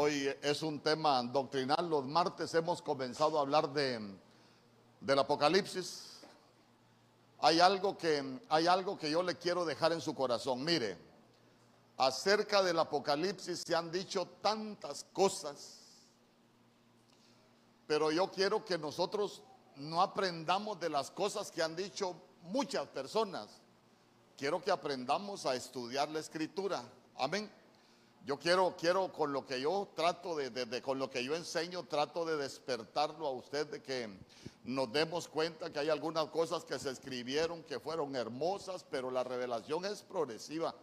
Hoy es un tema doctrinal. Los martes hemos comenzado a hablar de, del Apocalipsis. Hay algo, que, hay algo que yo le quiero dejar en su corazón. Mire, acerca del Apocalipsis se han dicho tantas cosas, pero yo quiero que nosotros no aprendamos de las cosas que han dicho muchas personas. Quiero que aprendamos a estudiar la escritura. Amén. Yo quiero, quiero con lo que yo trato de, con lo que yo enseño, trato de despertarlo a usted de que nos demos cuenta que hay algunas cosas que se escribieron que fueron hermosas, pero la revelación es progresiva.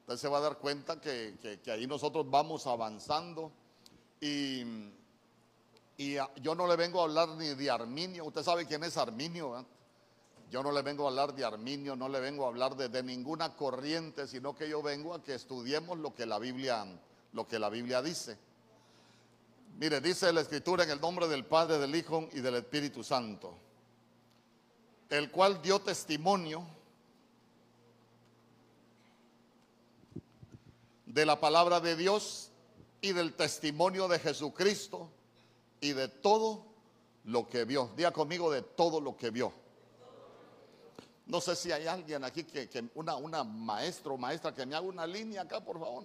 Usted se va a dar cuenta que, ahí nosotros vamos avanzando y, y, yo no le vengo a hablar ni de Arminio. Usted sabe quién es Arminio, yo no le vengo a hablar de Arminio, no le vengo a hablar de, ninguna corriente, sino que yo vengo a que estudiemos lo que la Biblia, lo que la Biblia dice. Mire, dice la Escritura en el nombre del Padre, del Hijo y del Espíritu Santo, el cual dio testimonio de la palabra de Dios y del testimonio de Jesucristo y de todo lo que vio. Diga conmigo de todo lo que vio. No sé si hay alguien aquí que, una, una maestro o maestra que me haga una línea acá, por favor.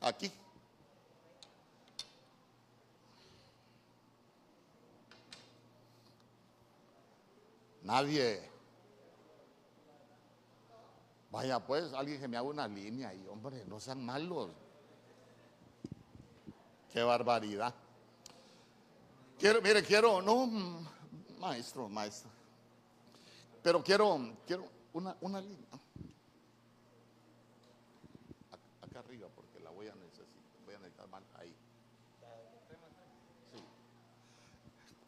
Aquí. Nadie. Vaya pues, alguien que me haga una línea y hombre, no sean malos. Qué barbaridad. Quiero, mire, quiero, no, maestro, maestro. Pero quiero, quiero una, una línea. Acá arriba, porque la voy a necesitar, voy a necesitar mal ahí.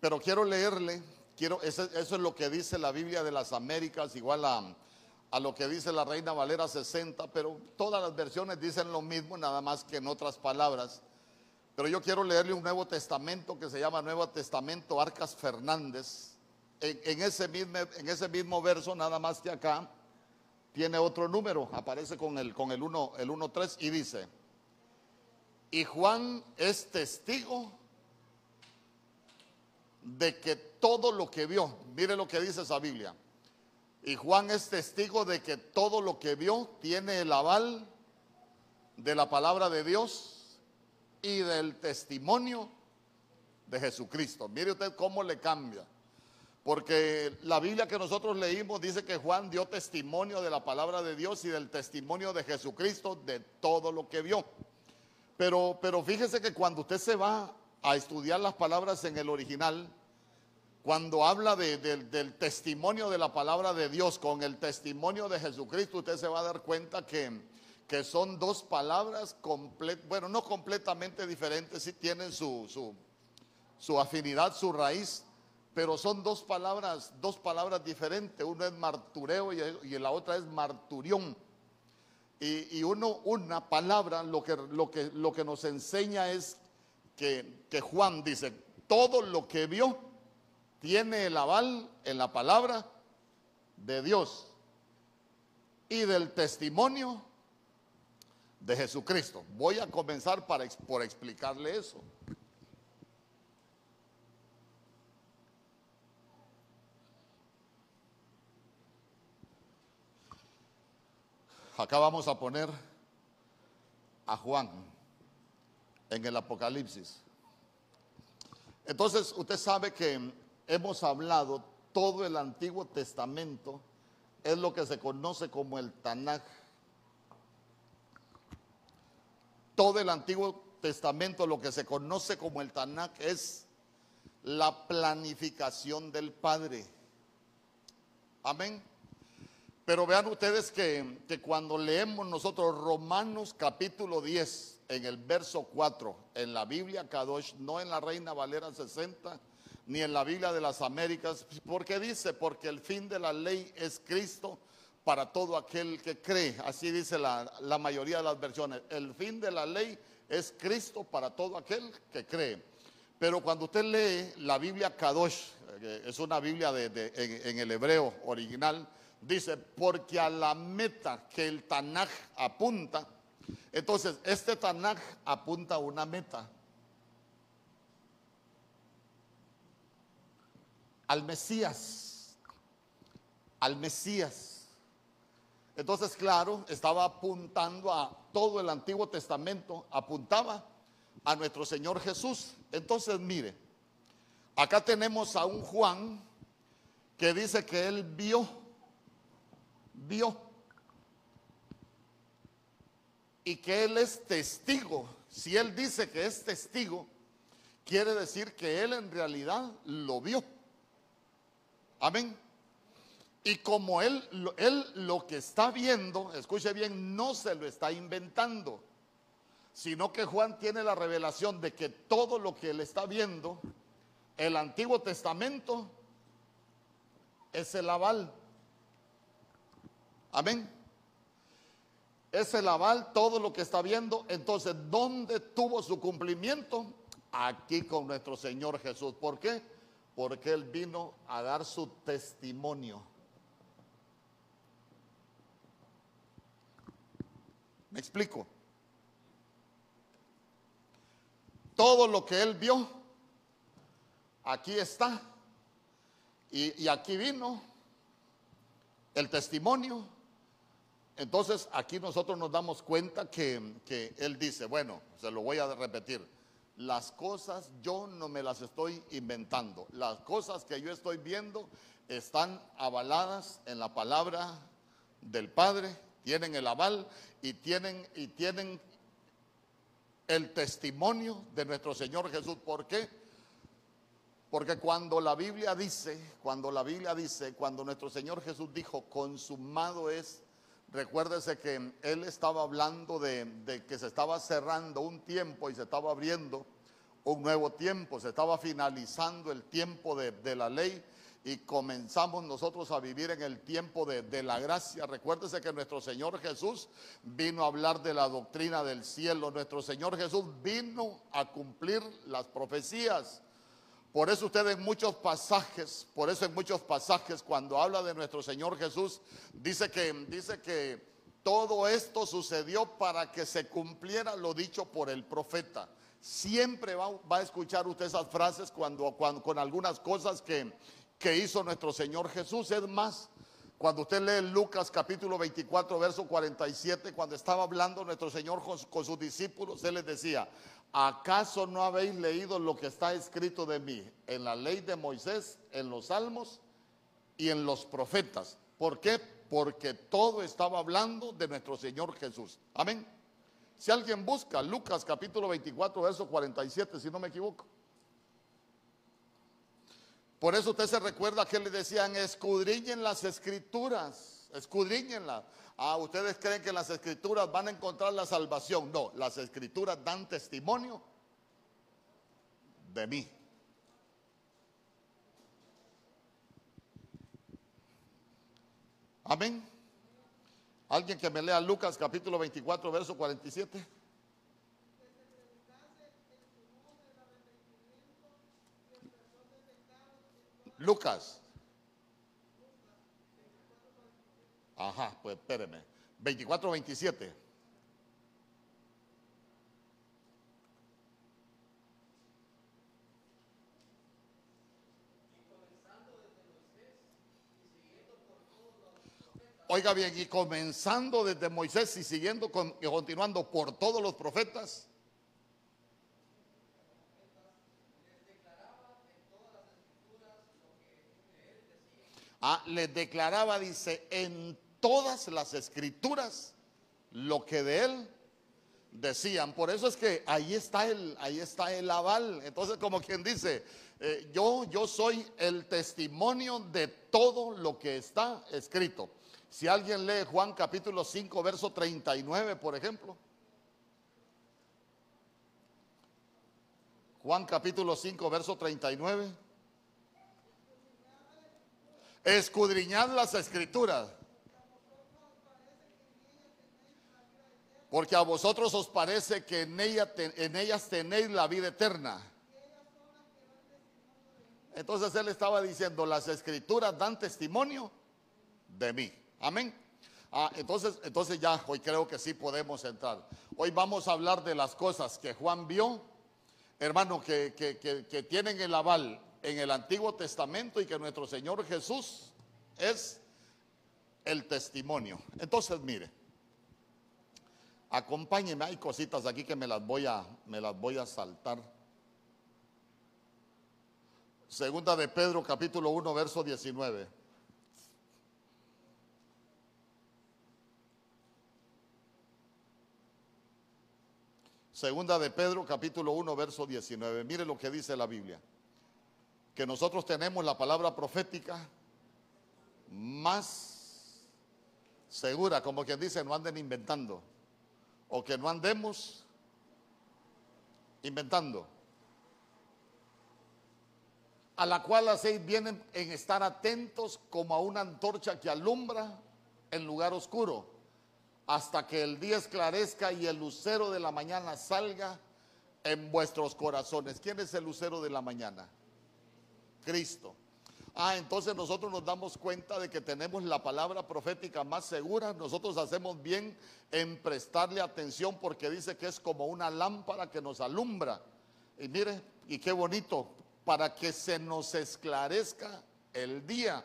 Pero quiero leerle, quiero, eso, es lo que dice la Biblia de las Américas, igual a, a lo que dice la Reina Valera 60, pero todas las versiones dicen lo mismo, nada más que en otras palabras. Pero yo quiero leerle un Nuevo Testamento que se llama Nuevo Testamento Arcas Fernández en, ese mismo, verso, nada más que acá, tiene otro número, aparece con el, con el 1, el 1, 3 y dice, y Juan es testigo de que todo lo que vio, mire lo que dice esa Biblia, y Juan es testigo de que todo lo que vio tiene el aval de la palabra de Dios y del testimonio de Jesucristo. Mire usted cómo le cambia. Porque la Biblia que nosotros leímos dice que Juan dio testimonio de la palabra de Dios y del testimonio de Jesucristo de todo lo que vio. Pero, pero fíjese que cuando usted se va a estudiar las palabras en el original, cuando habla del testimonio de la palabra de Dios con el testimonio de Jesucristo, usted se va a dar cuenta que, que son dos palabras, bueno, no completamente diferentes, sí tienen su, su, su afinidad, su raíz, pero son dos palabras, dos palabras diferentes. Uno es martureo y, la otra es marturión. Y, uno, una palabra, lo que, nos enseña es que, que Juan dice, todo lo que vio tiene el aval en la palabra de Dios y del testimonio de Jesucristo. Voy a comenzar para, por explicarle eso. Acá vamos a poner a Juan en el Apocalipsis. Entonces, usted sabe que hemos hablado todo el Antiguo Testamento, es lo que se conoce como el Tanaj. Todo el Antiguo Testamento, lo que se conoce como el Tanaj, es la planificación del Padre. Amén. Pero vean ustedes que, cuando leemos nosotros Romanos capítulo 10, en el verso 4, en la Biblia Kadosh, no en la Reina Valera 60, ni en la Biblia de las Américas, porque dice, porque el fin de la ley es Cristo para todo aquel que cree. Así dice la, mayoría de las versiones. El fin de la ley es Cristo para todo aquel que cree. Pero cuando usted lee la Biblia Kadosh, eh, es una Biblia de, en el hebreo original, Dice, porque a la meta que el Tanaj apunta, Entonces, este Tanaj apunta a una meta. Al Mesías. Al Mesías. Entonces, claro, estaba apuntando a todo el Antiguo Testamento, apuntaba a nuestro Señor Jesús. Entonces, mire, acá tenemos a un Juan que dice que él vio, vio y que Él es testigo. Si Él dice que es testigo, quiere decir que Él en realidad lo vio. Amén. Y como él, él lo que está viendo, escuche bien, no se lo está inventando, sino que Juan tiene la revelación de que todo lo que él está viendo, el Antiguo Testamento, es el aval. Amén es el aval, todo lo que está viendo. Entonces, ¿dónde tuvo su cumplimiento? Aquí con nuestro Señor Jesús. ¿Por qué? Porque Él vino a dar su testimonio. ¿Me explico? Todo lo que Él vio, aquí está. Y, y aquí vino el testimonio entonces aquí nosotros nos damos cuenta que, Él dice, bueno, se lo voy a repetir, las cosas yo no me las estoy inventando, las cosas que yo estoy viendo están avaladas en la palabra del Padre, tienen el aval y tienen, y tienen el testimonio de nuestro Señor Jesús. ¿Por qué? Porque cuando la Biblia dice, cuando la Biblia dice, cuando nuestro Señor Jesús dijo, consumado es, Recuérdese que él estaba hablando de, que se estaba cerrando un tiempo y se estaba abriendo un nuevo tiempo, se estaba finalizando el tiempo de, la ley y comenzamos nosotros a vivir en el tiempo de, de, la gracia. Recuérdese que nuestro Señor Jesús vino a hablar de la doctrina del cielo. Nuestro Señor Jesús vino a cumplir las profecías. Por eso usted en muchos pasajes, por eso en muchos pasajes cuando habla de nuestro Señor Jesús, dice que, dice que todo esto sucedió para que se cumpliera lo dicho por el profeta. Siempre va, a escuchar usted esas frases cuando, cuando, con algunas cosas que, que hizo nuestro Señor Jesús. Es más, cuando usted lee Lucas capítulo 24, verso 47, cuando estaba hablando nuestro Señor con, con sus discípulos, Él les decía, ¿acaso no habéis leído lo que está escrito de mí en la ley de Moisés, en los salmos y en los profetas? ¿Por qué? Porque todo estaba hablando de nuestro Señor Jesús. Amén. Si alguien busca Lucas capítulo 24, verso 47, si no me equivoco. Por eso usted se recuerda que le decían, escudriñen las escrituras, escudriñenlas. Ah, ustedes creen que las escrituras van a encontrar la salvación. No, las escrituras dan testimonio de mí. Amén. Alguien que me lea Lucas capítulo 24, verso 47. Lucas. Ajá, pues espéreme. 24, 27. Oiga bien, y comenzando desde Moisés y siguiendo y continuando por todos los profetas, Ah, les declaraba, dice, en todas las escrituras lo que de él decían. Por eso es que ahí está el, ahí está el aval. Entonces, como quien dice, eh, yo, yo soy el testimonio de todo lo que está escrito. Si alguien lee Juan capítulo 5, verso 39, por ejemplo. Juan capítulo 5, verso 39. Escudriñad las escrituras. Porque a vosotros os parece que en, ellas tenéis la vida eterna. Entonces él estaba diciendo, las escrituras dan testimonio de mí. Amén. Ah, entonces, entonces ya hoy creo que sí podemos entrar. Hoy vamos a hablar de las cosas que Juan vio, hermano, que, que tienen el aval en el Antiguo Testamento y que nuestro Señor Jesús es el testimonio. Entonces, mire, acompáñeme, hay cositas aquí que me las voy a, me las voy a saltar. Segunda de Pedro, capítulo 1, verso 19. Segunda de Pedro, capítulo 1, verso 19. Mire lo que dice la Biblia. Que nosotros tenemos la palabra profética más segura, como quien dice, no anden inventando. O que no andemos inventando. A la cual hacéis bien en estar atentos como a una antorcha que alumbra en lugar oscuro hasta que el día esclarezca y el lucero de la mañana salga en vuestros corazones. ¿Quién es el lucero de la mañana? Cristo. Ah, entonces nosotros nos damos cuenta de que tenemos la palabra profética más segura. Nosotros hacemos bien en prestarle atención porque dice que es como una lámpara que nos alumbra. Y mire, y qué bonito, para que se nos esclarezca el día.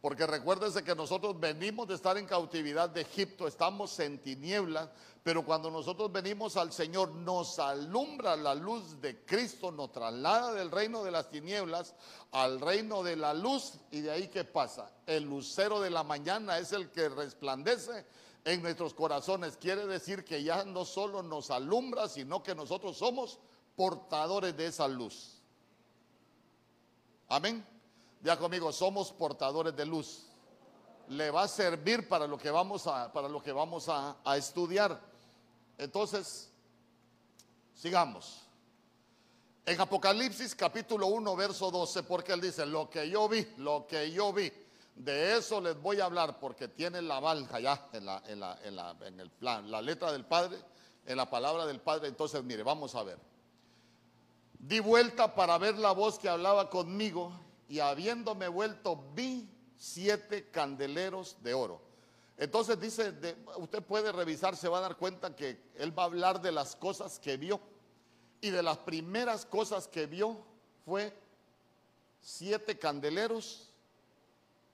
Porque recuérdense que nosotros venimos de estar en cautividad de Egipto, estamos en tinieblas, pero cuando nosotros venimos al Señor nos alumbra la luz de Cristo, nos traslada del reino de las tinieblas al reino de la luz y de ahí qué pasa? El lucero de la mañana es el que resplandece en nuestros corazones. Quiere decir que ya no solo nos alumbra, sino que nosotros somos portadores de esa luz. Amén. Ya conmigo, somos portadores de luz. Le va a servir para lo que vamos a, para lo que vamos a, a estudiar. Entonces, sigamos. En Apocalipsis capítulo 1, verso 12, porque él dice, lo que yo vi, lo que yo vi, de eso les voy a hablar, porque tiene la valja ya en, la, en, la, en, la, en el plan, la letra del Padre, en la palabra del Padre. Entonces, mire, vamos a ver. Di vuelta para ver la voz que hablaba conmigo y habiéndome vuelto vi siete candeleros de oro. Entonces dice, usted puede revisar, se va a dar cuenta que él va a hablar de las cosas que vio. Y de las primeras cosas que vio fue siete candeleros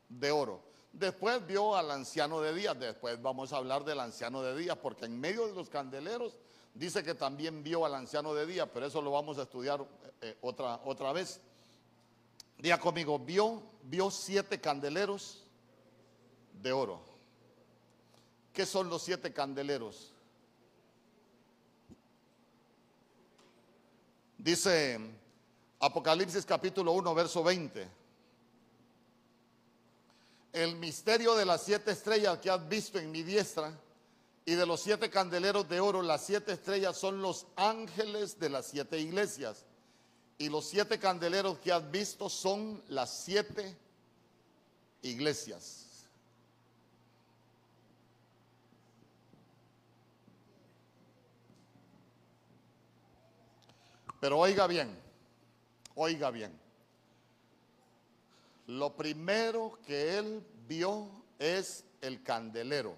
de oro. Después vio al anciano de días, después vamos a hablar del anciano de días, porque en medio de los candeleros dice que también vio al anciano de días, pero eso lo vamos a estudiar eh, otra, otra vez. Diga conmigo, vio, vio siete candeleros de oro. ¿Qué son los siete candeleros? Dice Apocalipsis capítulo 1, verso 20. El misterio de las siete estrellas que has visto en mi diestra y de los siete candeleros de oro, las siete estrellas son los ángeles de las siete iglesias. Y los siete candeleros que has visto son las siete iglesias. Pero oiga bien, oiga bien. Lo primero que él vio es el candelero.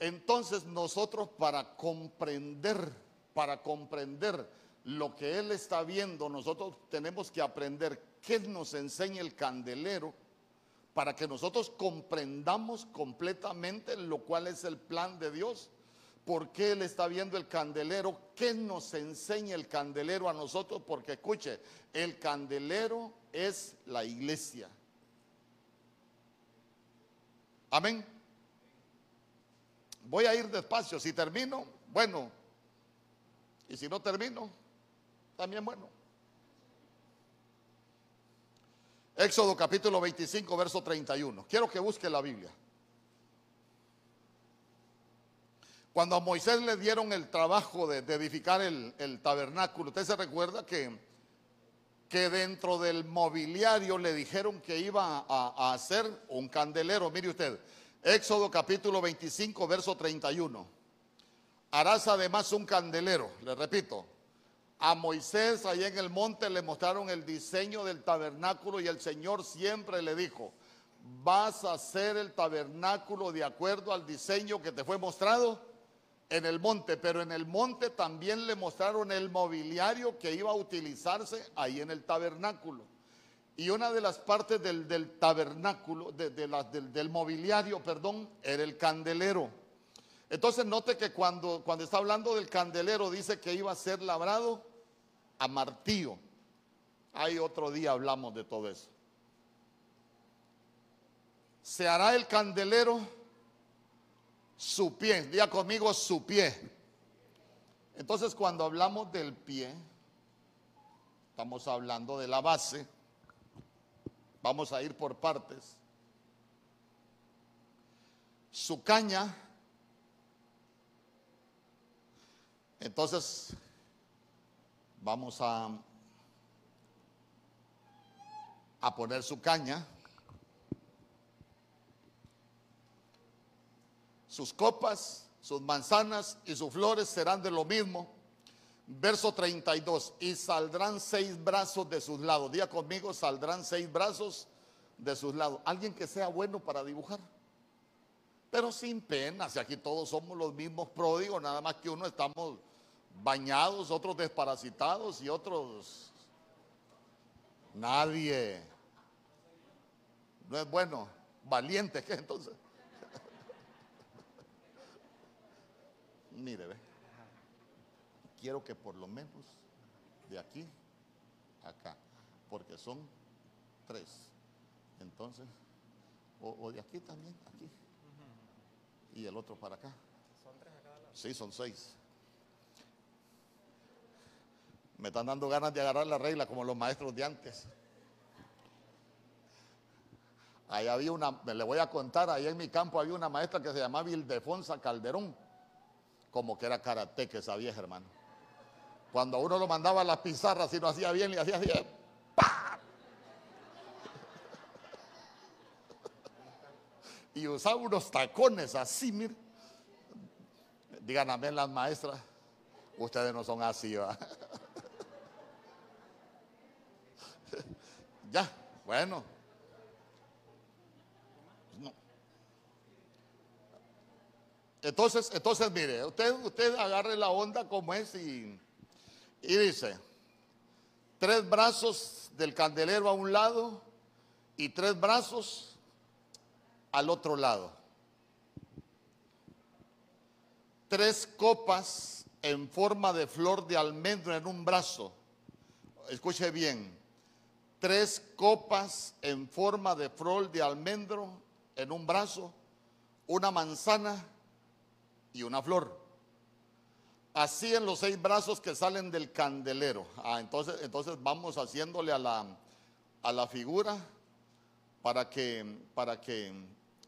Entonces nosotros para comprender, para comprender lo que él está viendo, nosotros tenemos que aprender qué nos enseña el candelero para que nosotros comprendamos completamente lo cual es el plan de Dios. ¿Por qué él está viendo el candelero? ¿Qué nos enseña el candelero a nosotros? Porque escuche, el candelero es la iglesia. Amén. Voy a ir despacio. Si termino, bueno. Y si no termino, también bueno. Éxodo capítulo 25, verso 31. Quiero que busque la Biblia. Cuando a Moisés le dieron el trabajo de, edificar el, tabernáculo, usted se recuerda que, que dentro del mobiliario le dijeron que iba a, a hacer un candelero. Mire usted, Éxodo capítulo 25, verso 31. Harás además un candelero, le repito, a Moisés allá en el monte le mostraron el diseño del tabernáculo y el Señor siempre le dijo, vas a hacer el tabernáculo de acuerdo al diseño que te fue mostrado en el monte, pero en el monte también le mostraron el mobiliario que iba a utilizarse ahí en el tabernáculo. Y una de las partes del, tabernáculo, de, del, mobiliario, perdón, era el candelero. Entonces note que cuando está hablando del candelero dice que iba a ser labrado a martillo. Ahí otro día hablamos de todo eso. Se hará el candelero su pie. Diga conmigo su pie. Entonces cuando hablamos del pie, estamos hablando de la base. Vamos a ir por partes. Su caña. Entonces, vamos a, a poner su caña. sus copas, sus manzanas y sus flores serán de lo mismo. Verso 32, y saldrán seis brazos de sus lados. Día conmigo, saldrán seis brazos de sus lados. Alguien que sea bueno para dibujar. Pero sin pena, si aquí todos somos los mismos pródigos, nada más que uno estamos bañados, otros desparasitados y otros... Nadie. No es bueno. Valiente, ¿qué entonces? Mire, ve. Quiero que por lo menos de aquí acá, porque son tres. Entonces, o, de aquí también, aquí. Y el otro para acá. ¿Son tres a cada lado? Sí, son seis. Me están dando ganas de agarrar la regla como los maestros de antes. Ahí había una, le voy a contar, ahí en mi campo había una maestra que se llamaba Ildefonsa Calderón como que era karate que esa vieja, hermano. Cuando uno lo mandaba a las pizarras y no hacía bien, le hacía así, Y usaba unos tacones así, mire. Digan las maestras, ustedes no son así, ¿va? Ya, bueno. Entonces, entonces mire, usted, usted agarre la onda como es y, y dice, tres brazos del candelero a un lado y tres brazos al otro lado. Tres copas en forma de flor de almendro en un brazo. Escuche bien. Tres copas en forma de flor de almendro en un brazo. Una manzana y una flor. Así en los seis brazos que salen del candelero. Ah, entonces, entonces vamos haciéndole a la, a la figura para que, para que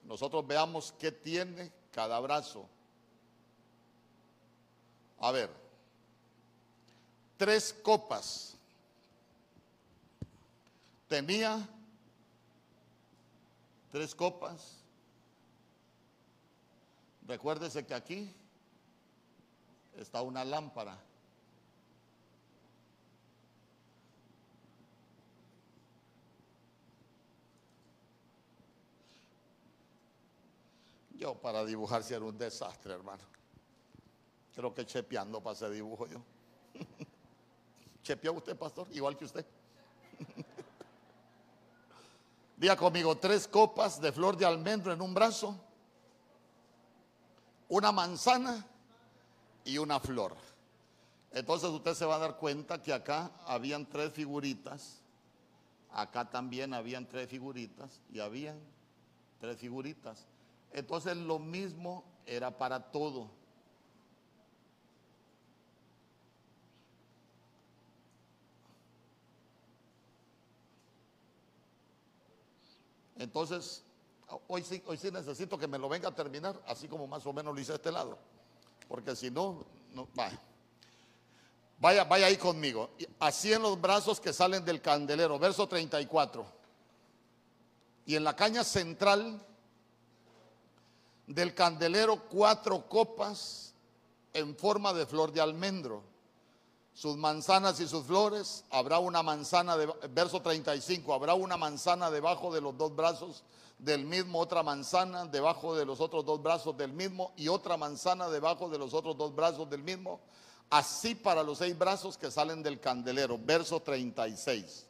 nosotros veamos qué tiene cada brazo. A ver, tres copas. Tenía tres copas Recuérdese que aquí está una lámpara. Yo para dibujar si era un desastre, hermano. Creo que chepeando para ese dibujo yo. ¿Chepeó usted, pastor? Igual que usted. Diga conmigo, tres copas de flor de almendro en un brazo una manzana y una flor. Entonces usted se va a dar cuenta que acá habían tres figuritas, acá también habían tres figuritas y habían tres figuritas. Entonces lo mismo era para todo. Entonces, hoy sí, hoy sí necesito que me lo venga a terminar, así como más o menos lo hice a este lado. Porque si no, no vaya. Vaya, vaya ahí conmigo. Así en los brazos que salen del candelero, verso 34. Y en la caña central del candelero cuatro copas en forma de flor de almendro. Sus manzanas y sus flores, habrá una manzana, de, verso 35, habrá una manzana debajo de los dos brazos del mismo otra manzana debajo de los otros dos brazos del mismo y otra manzana debajo de los otros dos brazos del mismo. Así para los seis brazos que salen del candelero. Verso 36.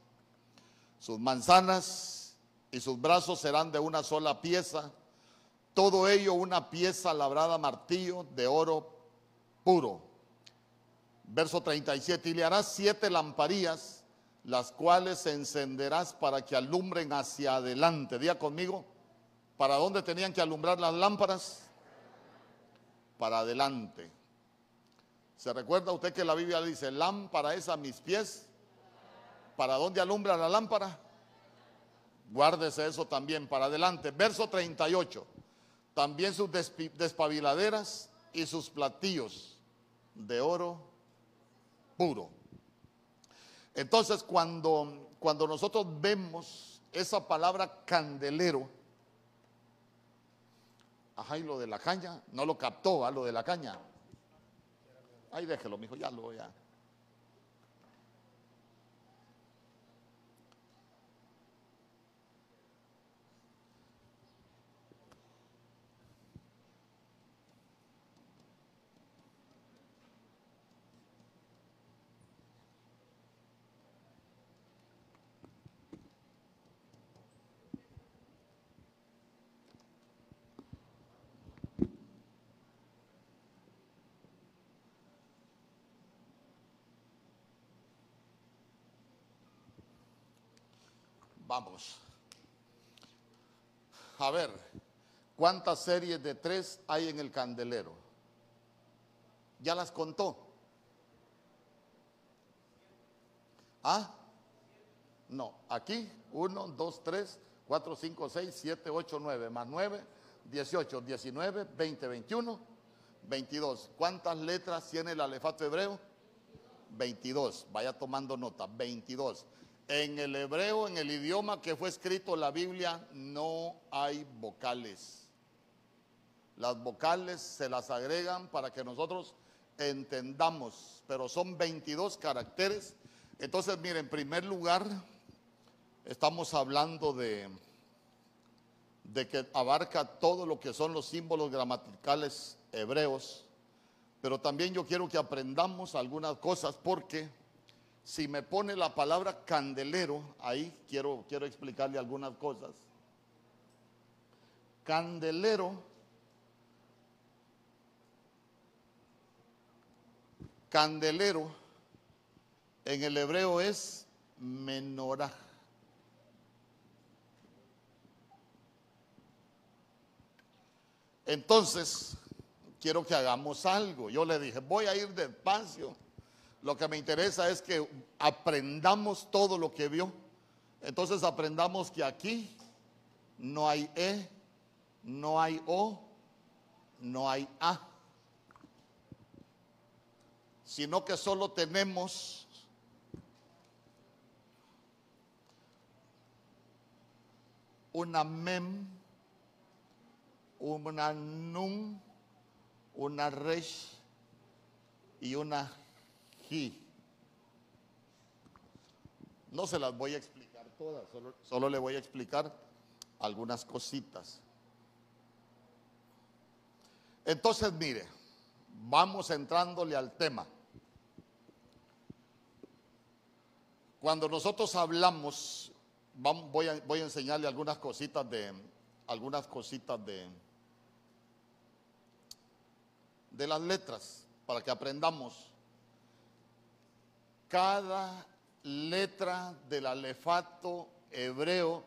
Sus manzanas y sus brazos serán de una sola pieza. Todo ello una pieza labrada martillo de oro puro. Verso 37. Y le harás siete lamparillas las cuales encenderás para que alumbren hacia adelante. Día conmigo, ¿para dónde tenían que alumbrar las lámparas? Para adelante. ¿Se recuerda usted que la Biblia dice, lámpara es a mis pies? ¿Para dónde alumbra la lámpara? Guárdese eso también, para adelante. Verso 38. También sus despabiladeras y sus platillos de oro puro. Entonces, cuando, cuando nosotros vemos esa palabra candelero, ajá, y lo de la caña, no lo captó, a lo de la caña. Ahí déjelo, mijo, ya lo voy a. Vamos. A ver, ¿cuántas series de tres hay en el candelero? ¿Ya las contó? ¿Ah? No, aquí, uno, dos, tres, cuatro, cinco, seis, siete, ocho, nueve, más nueve, dieciocho, diecinueve, veinte, veintiuno, veintidós. ¿Cuántas letras tiene el alefato hebreo? Veintidós. Vaya tomando nota, veintidós. En el hebreo, en el idioma que fue escrito la Biblia, no hay vocales. Las vocales se las agregan para que nosotros entendamos, pero son 22 caracteres. Entonces, mire, en primer lugar, estamos hablando de, de que abarca todo lo que son los símbolos gramaticales hebreos, pero también yo quiero que aprendamos algunas cosas porque si me pone la palabra candelero, ahí quiero, quiero explicarle algunas cosas. Candelero, candelero en el hebreo es menorá. Entonces, quiero que hagamos algo. Yo le dije, voy a ir despacio lo que me interesa es que aprendamos todo lo que vio. Entonces aprendamos que aquí no hay E, no hay O, no hay A, sino que solo tenemos una mem, una num, una resh y una no se las voy a explicar todas, solo, le voy a explicar algunas cositas. Entonces, mire, vamos entrándole al tema. Cuando nosotros hablamos, voy, a, voy a enseñarle algunas cositas de, algunas cositas de, de las letras para que aprendamos cada letra del alefato hebreo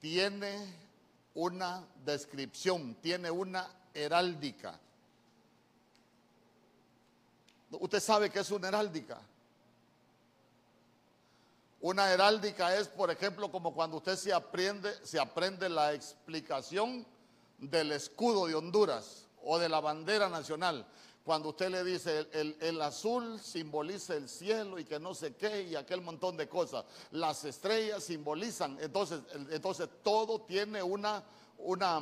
tiene una descripción, tiene una heráldica. ¿Usted sabe qué es una heráldica? Una heráldica es, por ejemplo, como cuando usted se aprende, se aprende la explicación del escudo de Honduras o de la bandera nacional cuando usted le dice el, azul simboliza el cielo y que no sé qué y aquel montón de cosas. Las estrellas simbolizan, entonces, entonces todo tiene una, una,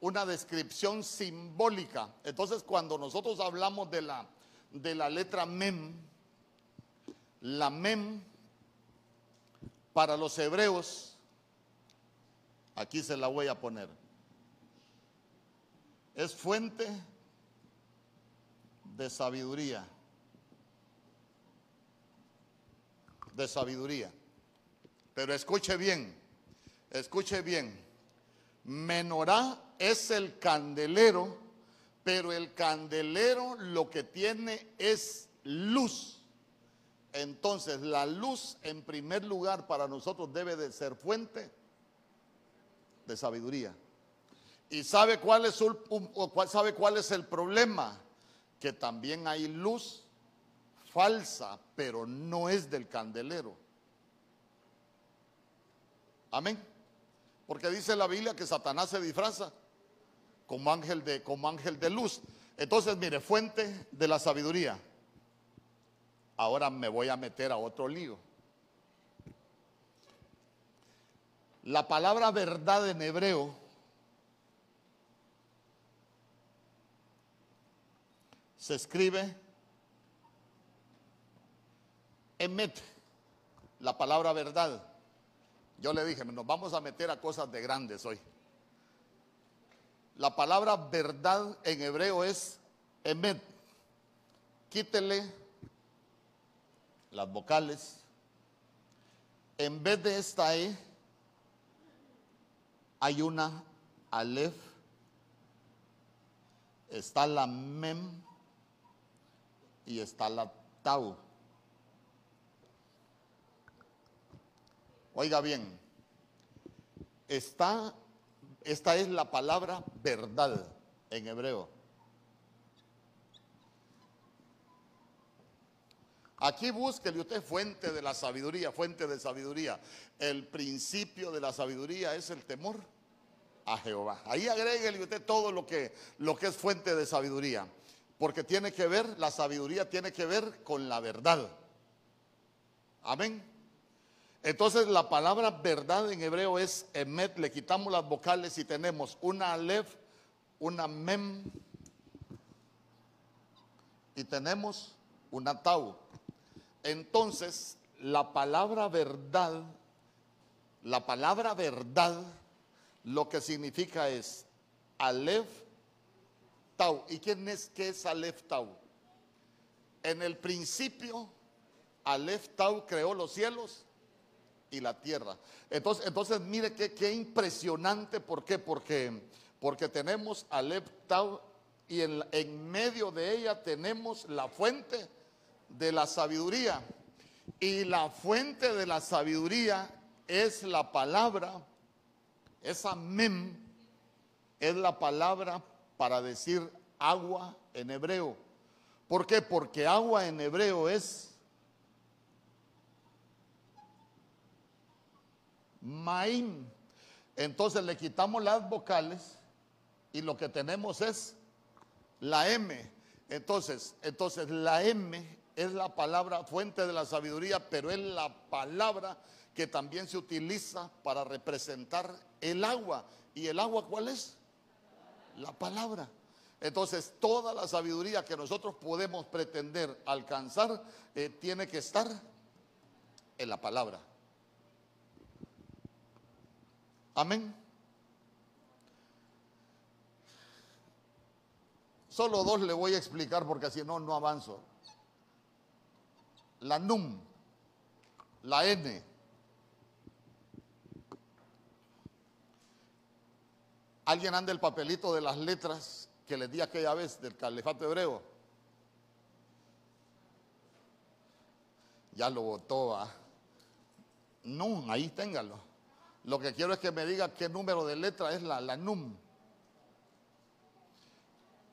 una descripción simbólica. Entonces cuando nosotros hablamos de la, de la letra mem, la mem para los hebreos Aquí se la voy a poner. Es fuente de sabiduría. De sabiduría. Pero escuche bien, escuche bien. Menorá es el candelero, pero el candelero lo que tiene es luz. Entonces la luz en primer lugar para nosotros debe de ser fuente de sabiduría. ¿Y sabe cuál es, el, sabe cuál es el problema? Que también hay luz falsa, pero no es del candelero. Amén. Porque dice la Biblia que Satanás se disfraza como ángel de, como ángel de luz. Entonces, mire, fuente de la sabiduría. Ahora me voy a meter a otro lío. La palabra verdad en hebreo se escribe emet, la palabra verdad. Yo le dije, nos vamos a meter a cosas de grandes hoy. La palabra verdad en hebreo es emet. Quítele las vocales. En vez de esta E, hay una Aleph. Está la Mem y está la Tau. Oiga bien, está, esta es la palabra verdad en hebreo. Aquí búsquele usted fuente de la sabiduría, fuente de sabiduría. El principio de la sabiduría es el temor a Jehová. Ahí agréguele usted todo lo que, lo que es fuente de sabiduría. Porque tiene que ver, la sabiduría tiene que ver con la verdad. Amén. Entonces la palabra verdad en hebreo es emet, le quitamos las vocales y tenemos una alef, una mem y tenemos una tau. Entonces, la palabra verdad, la palabra verdad, lo que significa es Aleph Tau. ¿Y quién es que es Aleph Tau? En el principio, Aleph Tau creó los cielos y la tierra. Entonces, entonces mire qué, qué impresionante, ¿por qué? Porque, porque tenemos Aleph Tau y en, en medio de ella tenemos la fuente de la sabiduría. Y la fuente de la sabiduría es la palabra, esa mem es la palabra para decir agua en hebreo. ¿Por qué? Porque agua en hebreo es maim. Entonces le quitamos las vocales y lo que tenemos es la M. Entonces, entonces la M es la palabra fuente de la sabiduría, pero es la palabra que también se utiliza para representar el agua. ¿Y el agua cuál es? La palabra. Entonces, toda la sabiduría que nosotros podemos pretender alcanzar eh, tiene que estar en la palabra. Amén. Solo dos le voy a explicar porque si no, no avanzo la NUM, la N. ¿Alguien anda el papelito de las letras que les di aquella vez del califato hebreo? Ya lo votó. a NUM, ahí téngalo. Lo que quiero es que me diga qué número de letra es la, la NUM.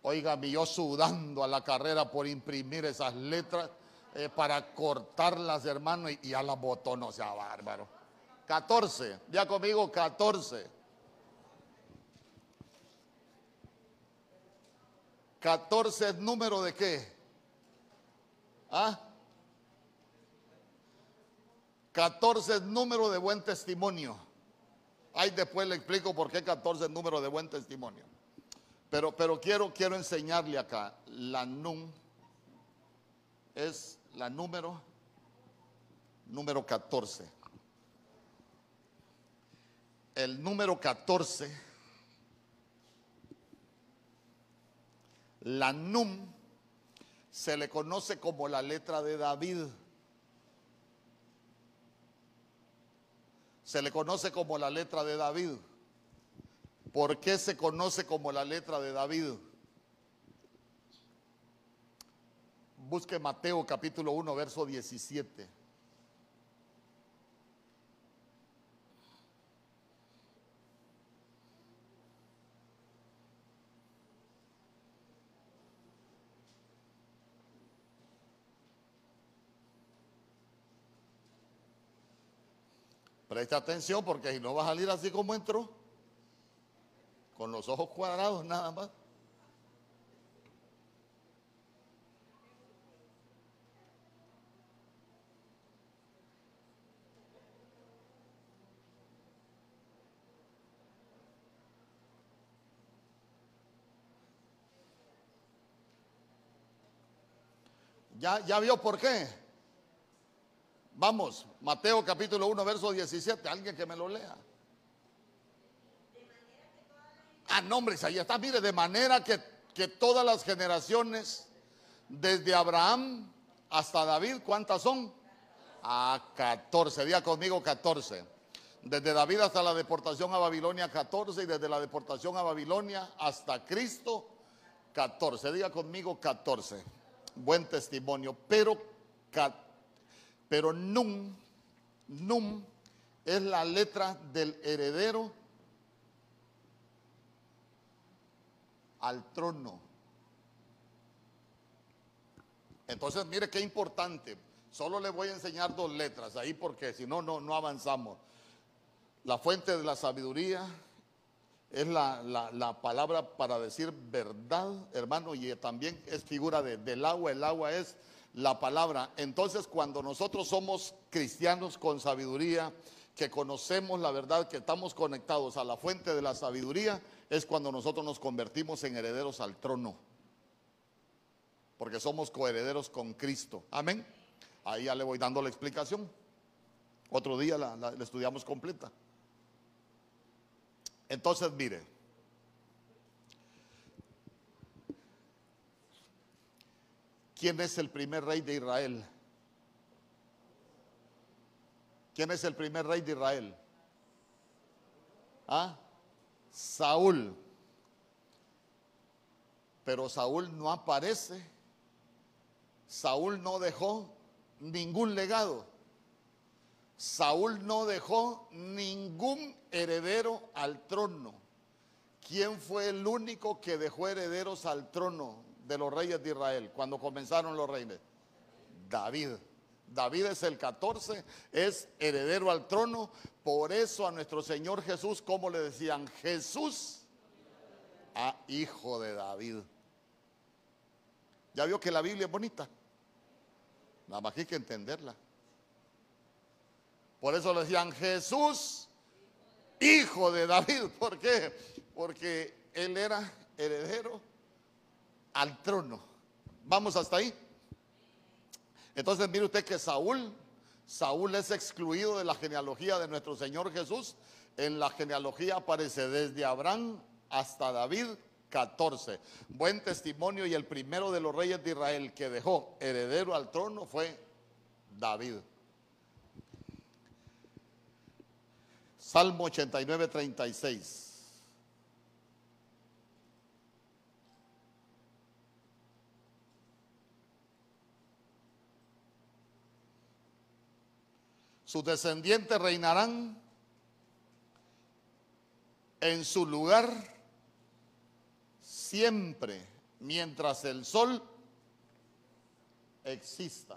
Oiga, yo sudando a la carrera por imprimir esas letras eh, para cortarlas, hermano, y, ya las botó, no sea bárbaro. 14, ya conmigo 14. 14 es número de qué? ¿Ah? 14 es número de buen testimonio. Ahí después le explico por qué 14 es número de buen testimonio. Pero, pero quiero, quiero enseñarle acá. La NUM es la número, número 14. el número 14, la Num, se le conoce como la letra de David. Se le conoce como la letra de David. ¿Por qué se conoce como la letra de David? Busque Mateo capítulo 1, verso 17. Presta atención porque si no va a salir así como entró, con los ojos cuadrados nada más. ¿Ya, ya vio por qué? Vamos, Mateo capítulo 1, verso 17. Alguien que me lo lea. Ah, no, hombre, ahí está. Mire, de manera que, que todas las generaciones, desde Abraham hasta David, ¿cuántas son? A ah, 14. Diga conmigo 14. Desde David hasta la deportación a Babilonia, 14. Y desde la deportación a Babilonia hasta Cristo, 14. Diga conmigo 14. Buen testimonio. Pero 14 pero Num, Num es la letra del heredero al trono. Entonces, mire qué importante. Solo le voy a enseñar dos letras ahí porque si no, no, no avanzamos. La fuente de la sabiduría es la, palabra para decir verdad, hermano, y también es figura del agua. El agua es la palabra. Entonces cuando nosotros somos cristianos con sabiduría, que conocemos la verdad, que estamos conectados a la fuente de la sabiduría, es cuando nosotros nos convertimos en herederos al trono. Porque somos coherederos con Cristo. Amén. Ahí ya le voy dando la explicación. Otro día la, estudiamos completa. Entonces, mire, ¿Quién es el primer rey de Israel? ¿Quién es el primer rey de Israel? ¿Ah? Saúl. Pero Saúl no aparece. Saúl no dejó ningún legado. Saúl no dejó ningún heredero al trono. ¿Quién fue el único que dejó herederos al trono? De los reyes de Israel cuando comenzaron los reyes? David. David es el 14, es heredero al trono. Por eso a nuestro Señor Jesús, como le decían, Jesús, a hijo de David. ¿Ya vio que la Biblia es bonita? Nada más hay que entenderla. Por eso le decían Jesús, hijo de David. ¿Por qué? Porque él era heredero al trono. ¿Vamos hasta ahí? Entonces mire usted que Saúl, Saúl es excluido de la genealogía de nuestro Señor Jesús. En la genealogía aparece desde Abraham hasta David 14. Buen testimonio y el primero de los reyes de Israel que dejó heredero al trono fue David. Salmo 89, 36. Sus descendientes reinarán en su lugar siempre mientras el sol exista.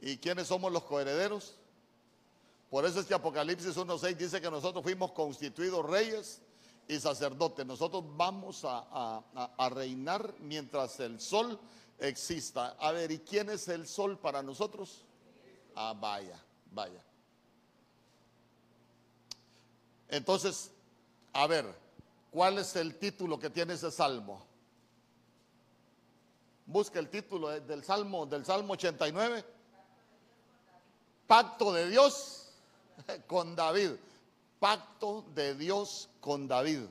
¿Y quiénes somos los coherederos? Por eso es que Apocalipsis 1.6 dice que nosotros fuimos constituidos reyes y sacerdotes. Nosotros vamos a, reinar mientras el sol exista. A ver, ¿y quién es el sol para nosotros? Ah, vaya. Vaya. Entonces, a ver, ¿cuál es el título que tiene ese salmo? Busca el título del salmo, del salmo 89. Pacto de Dios con David. pacto de Dios con David.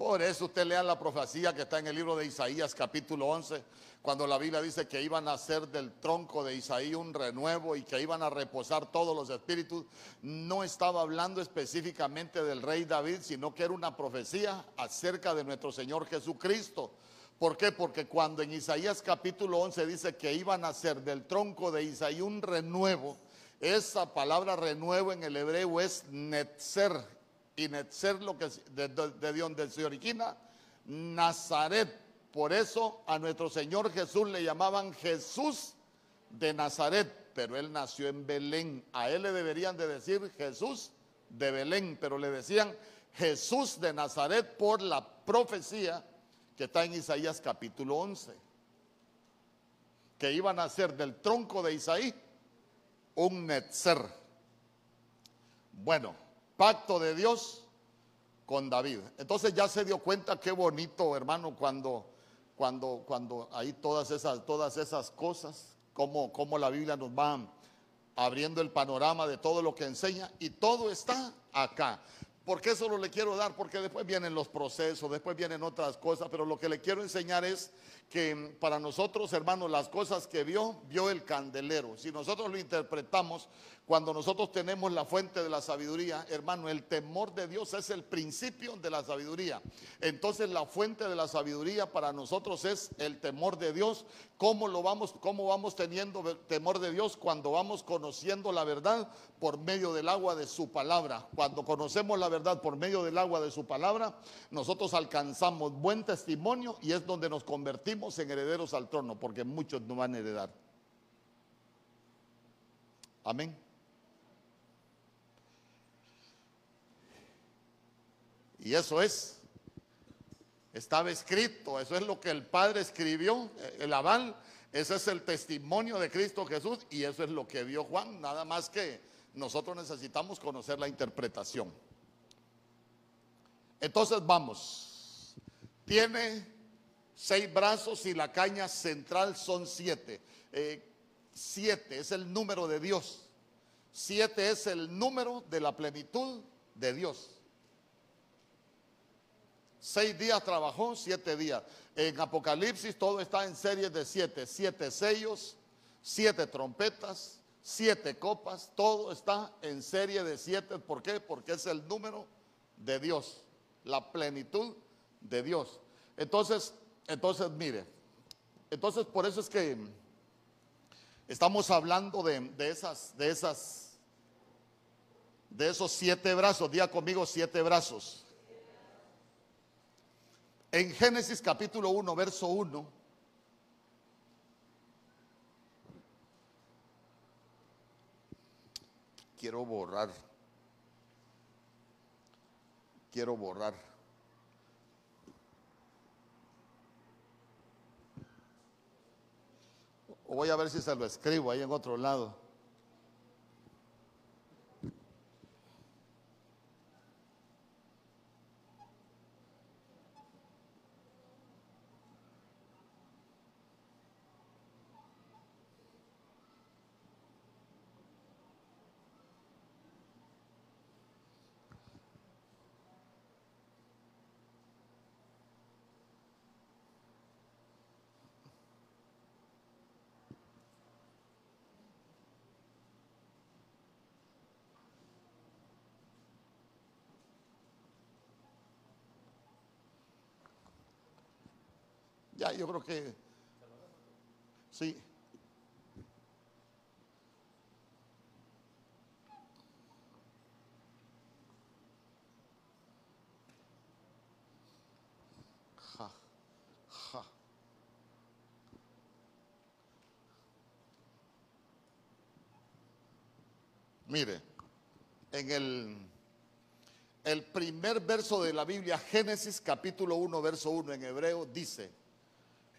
Por eso usted lea la profecía que está en el libro de Isaías capítulo 11, cuando la Biblia dice que iban a hacer del tronco de Isaí un renuevo y que iban a reposar todos los espíritus, no estaba hablando específicamente del rey David, sino que era una profecía acerca de nuestro Señor Jesucristo. ¿Por qué? Porque cuando en Isaías capítulo 11 dice que iban a hacer del tronco de Isaí un renuevo, esa palabra renuevo en el hebreo es netzer y Netzer, lo que de, de, donde se origina, Nazaret. Por eso a nuestro Señor Jesús le llamaban Jesús de Nazaret, pero él nació en Belén. A él le deberían de decir Jesús de Belén, pero le decían Jesús de Nazaret por la profecía que está en Isaías capítulo 11, que iban a ser del tronco de Isaí un Netzer. Bueno, pacto de Dios con David. Entonces ya se dio cuenta qué bonito, hermano, cuando, cuando, cuando hay todas esas, todas esas cosas, como, como la Biblia nos va abriendo el panorama de todo lo que enseña y todo está acá. ¿Por qué solo le quiero dar? Porque después vienen los procesos, después vienen otras cosas, pero lo que le quiero enseñar es que para nosotros, hermanos, las cosas que vio, vio el candelero. Si nosotros lo interpretamos cuando nosotros tenemos la fuente de la sabiduría, hermano, el temor de Dios es el principio de la sabiduría. Entonces la fuente de la sabiduría para nosotros es el temor de Dios. ¿Cómo lo vamos, cómo vamos teniendo temor de Dios cuando vamos conociendo la verdad por medio del agua de su palabra? Cuando conocemos la verdad por medio del agua de su palabra, nosotros alcanzamos buen testimonio y es donde nos en herederos al trono, porque muchos no van a heredar. Amén. Y eso es, estaba escrito, eso es lo que el Padre escribió, el aval, ese es el testimonio de Cristo Jesús y eso es lo que vio Juan, nada más que nosotros necesitamos conocer la interpretación. Entonces vamos, tiene seis brazos y la caña central son siete. Eh, siete es el número de Dios. Siete es el número de la plenitud de Dios. Seis días trabajó, siete días. En Apocalipsis todo está en series de siete. Siete sellos, siete trompetas, siete copas. Todo está en serie de siete. ¿Por qué? Porque es el número de Dios. La plenitud de Dios. Entonces, entonces mire. Entonces por eso es que estamos hablando de, de esas, de esas, de esos siete brazos. Día conmigo siete brazos. En Génesis capítulo 1, verso 1, quiero borrar, quiero borrar. O voy a ver si se lo escribo ahí en otro lado. Ya, yo creo que sí. Mire, en el, el primer verso de la Biblia, Génesis capítulo 1, verso 1 en hebreo, dice,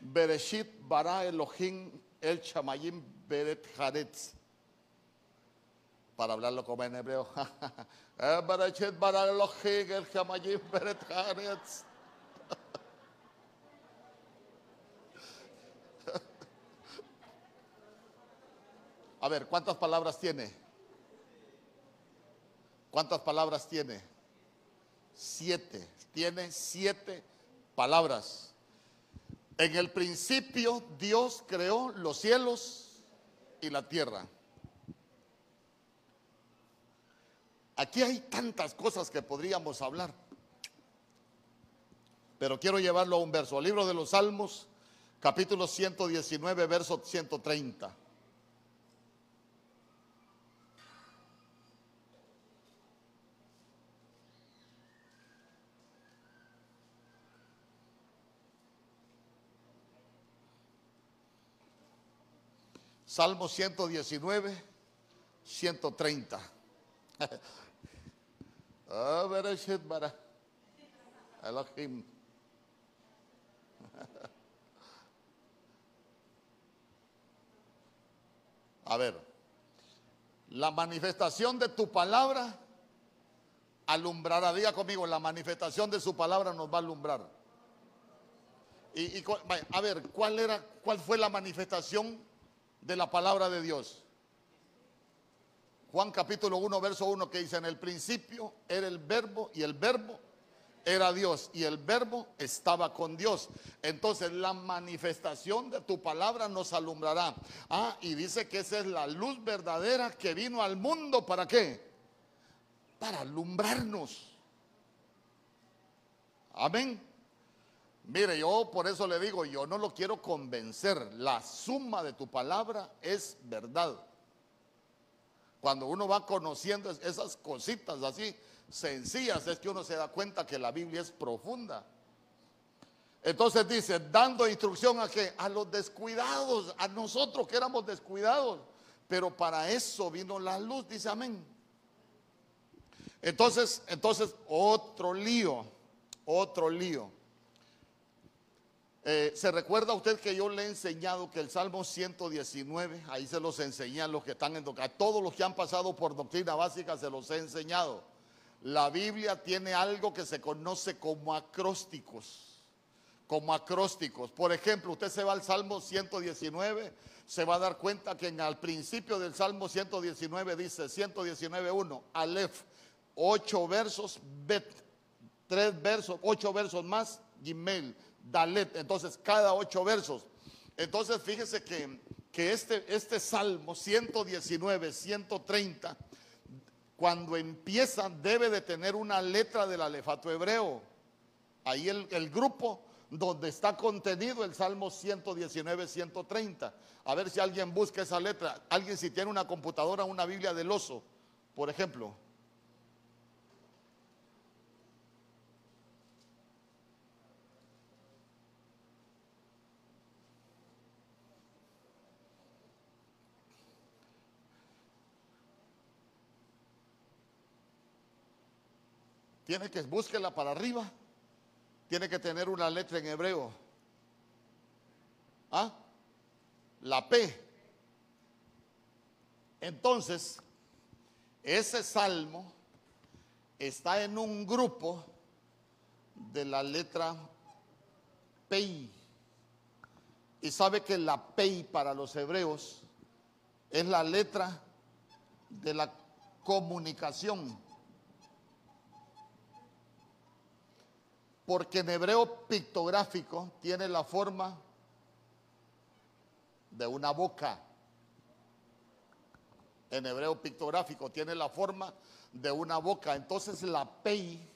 Bereshit bara Elohim el chamayim beret haretz. Para hablarlo como en hebreo. Eh, Bereshit bara Elohim el chamayim beret haretz. A ver, ¿cuántas palabras tiene? ¿Cuántas palabras tiene? Siete. Tiene siete palabras. En el principio Dios creó los cielos y la tierra. Aquí hay tantas cosas que podríamos hablar. Pero quiero llevarlo a un verso. Al libro de los Salmos, capítulo 119, verso 130. Salmo 119, 130. Ah, A ver, la manifestación de tu palabra alumbrará. Diga conmigo, la manifestación de su palabra nos va a alumbrar. Y, a ver, ¿cuál era, cuál fue la manifestación de la palabra de Dios? Juan capítulo 1, verso 1 que dice, en el principio era el verbo y el verbo era Dios y el verbo estaba con Dios. Entonces la manifestación de tu palabra nos alumbrará. Ah, y dice que esa es la luz verdadera que vino al mundo. ¿Para qué? Para alumbrarnos. Amén. Mire, yo por eso le digo, yo no lo quiero convencer. La suma de tu palabra es verdad. Cuando uno va conociendo esas cositas así sencillas, es que uno se da cuenta que la Biblia es profunda. Entonces dice, dando instrucción a que a los descuidados, a nosotros que éramos descuidados, pero para eso vino la luz, dice amén. Entonces, entonces otro lío, otro lío. Eh, ¿Se recuerda usted que yo le he enseñado que el Salmo 119, ahí se los enseñé a los que están en a todos los que han pasado por doctrina básica se los he enseñado. La Biblia tiene algo que se conoce como acrósticos, como acrósticos. Por ejemplo, usted se va al Salmo 119, se va a dar cuenta que en al principio del Salmo 119 dice 119.1, Aleph, ocho versos, Bet, tres versos, ocho versos más, Gimel Dalet. Entonces, cada ocho versos. Entonces, fíjese que, que este, este Salmo 119, 130, cuando empieza debe de tener una letra del alefato hebreo. Ahí el, el grupo donde está contenido el Salmo 119, 130. A ver si alguien busca esa letra. Alguien si tiene una computadora, una Biblia del oso, por ejemplo. Tiene que búsquela para arriba. Tiene que tener una letra en hebreo. ¿Ah? La P. Entonces, ese salmo está en un grupo de la letra P. Y sabe que la P para los hebreos es la letra de la comunicación. Porque en hebreo pictográfico tiene la forma de una boca. En hebreo pictográfico tiene la forma de una boca. Entonces la Pei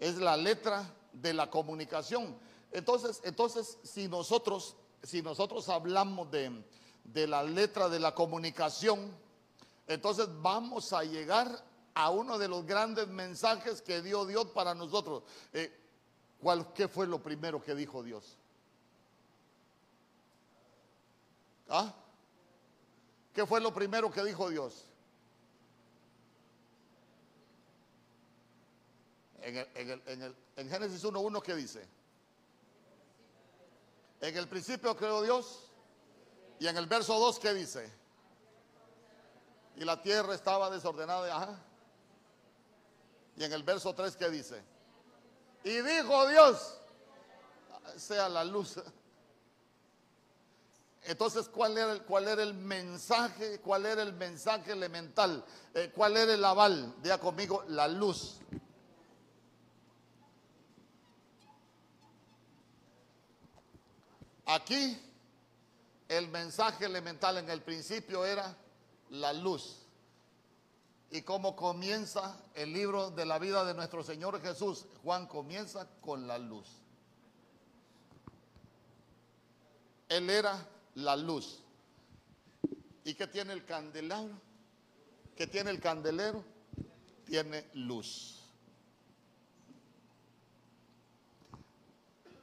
es la letra de la comunicación. Entonces, entonces si nosotros, si nosotros hablamos de, de la letra de la comunicación, entonces vamos a llegar a uno de los grandes mensajes que dio Dios para nosotros. Eh, ¿Qué fue lo primero que dijo Dios? ¿Ah? ¿Qué fue lo primero que dijo Dios? En, en Génesis 1.1, ¿qué dice? En el principio creó Dios. Y en el verso 2, ¿qué dice? Y la tierra estaba desordenada. Ajá. Y en el verso 3, ¿qué dice? Y dijo Dios, sea la luz. Entonces, ¿cuál era, el, ¿cuál era el mensaje? ¿Cuál era el mensaje elemental? Eh, ¿Cuál era el aval? Diga conmigo, la luz. Aquí el mensaje elemental en el principio era la luz. ¿Y cómo comienza el libro de la vida de nuestro Señor Jesús? Juan comienza con la luz. Él era la luz. ¿Y qué tiene el candelabro? ¿Qué tiene el candelero? Tiene luz.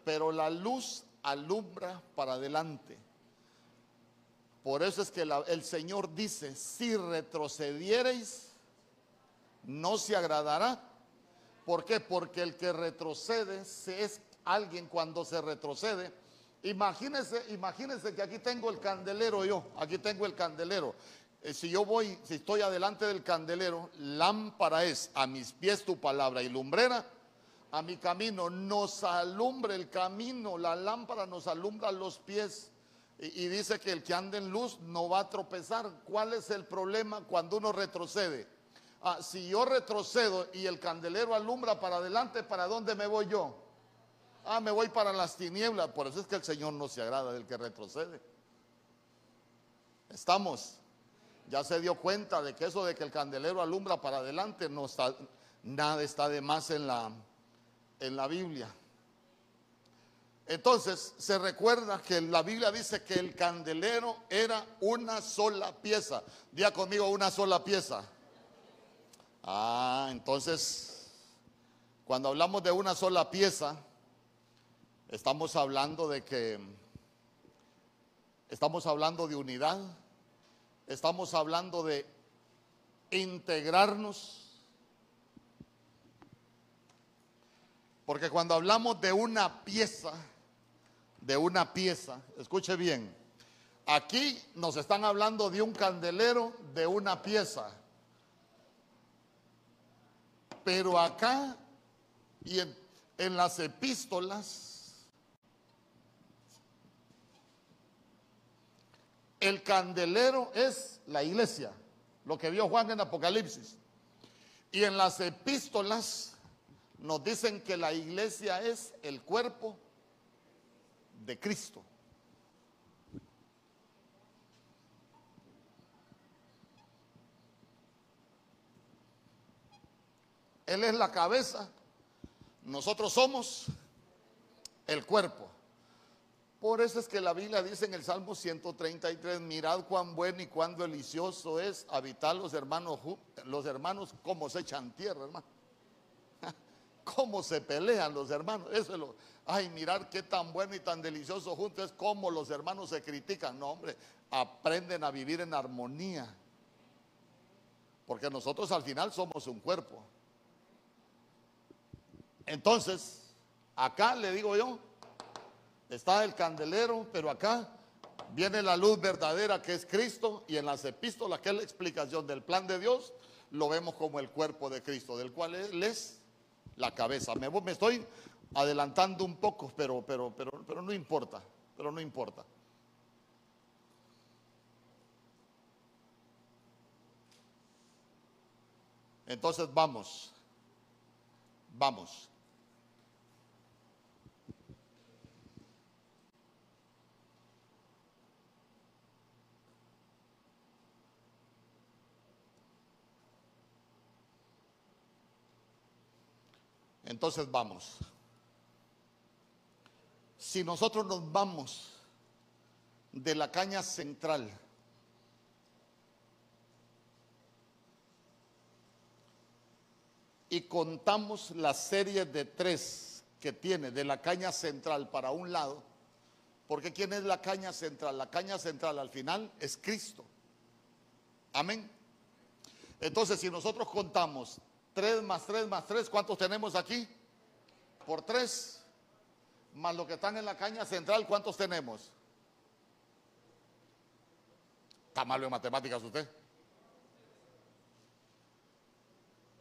Pero la luz alumbra para adelante. Por eso es que el Señor dice, si retrocediereis, no se agradará. ¿Por qué? Porque el que retrocede es alguien cuando se retrocede. Imagínense, imagínense que aquí tengo el candelero yo, aquí tengo el candelero. Eh, si yo voy, si estoy adelante del candelero, lámpara es a mis pies tu palabra y lumbrera a mi camino, nos alumbra el camino, la lámpara nos alumbra los pies. Y, dice que el que anda en luz no va a tropezar. ¿Cuál es el problema cuando uno retrocede? Ah, si yo retrocedo y el candelero alumbra para adelante, ¿para dónde me voy yo? Ah, me voy para las tinieblas. Por eso es que el Señor no se agrada del que retrocede. Estamos. Ya se dio cuenta de que eso de que el candelero alumbra para adelante no está, nada está de más en la, en la Biblia. Entonces se recuerda que la Biblia dice que el candelero era una sola pieza. Día conmigo una sola pieza. Ah, entonces, cuando hablamos de una sola pieza, estamos hablando de que estamos hablando de unidad, estamos hablando de integrarnos Porque cuando hablamos de una pieza, de una pieza, escuche bien, aquí nos están hablando de un candelero, de una pieza. Pero acá y en, en las epístolas, el candelero es la iglesia, lo que vio Juan en Apocalipsis. Y en las epístolas nos dicen que la iglesia es el cuerpo de Cristo. Él es la cabeza, nosotros somos el cuerpo. Por eso es que la Biblia dice en el Salmo 133, mirad cuán bueno y cuán delicioso es habitar los hermanos, los hermanos como se echan tierra, hermano cómo se pelean los hermanos. Eso es lo, ay, mirar qué tan bueno y tan delicioso juntos es cómo los hermanos se critican. No, hombre, aprenden a vivir en armonía. Porque nosotros al final somos un cuerpo. Entonces, acá le digo yo, está el candelero, pero acá viene la luz verdadera que es Cristo y en las epístolas, que es la explicación del plan de Dios, lo vemos como el cuerpo de Cristo, del cual Él es la cabeza. Me, me estoy adelantando un poco, pero, pero, pero, pero no importa, pero no importa. Entonces vamos, vamos. Entonces vamos. Si nosotros nos vamos de la caña central, y contamos la serie de tres que tiene de la caña central para un lado, porque ¿quién es la caña central? La caña central al final es Cristo. Amén. Entonces, si nosotros contamos 3 más 3 más 3, ¿cuántos tenemos aquí? Por 3, más lo que están en la caña central, ¿cuántos tenemos? Está malo en matemáticas usted.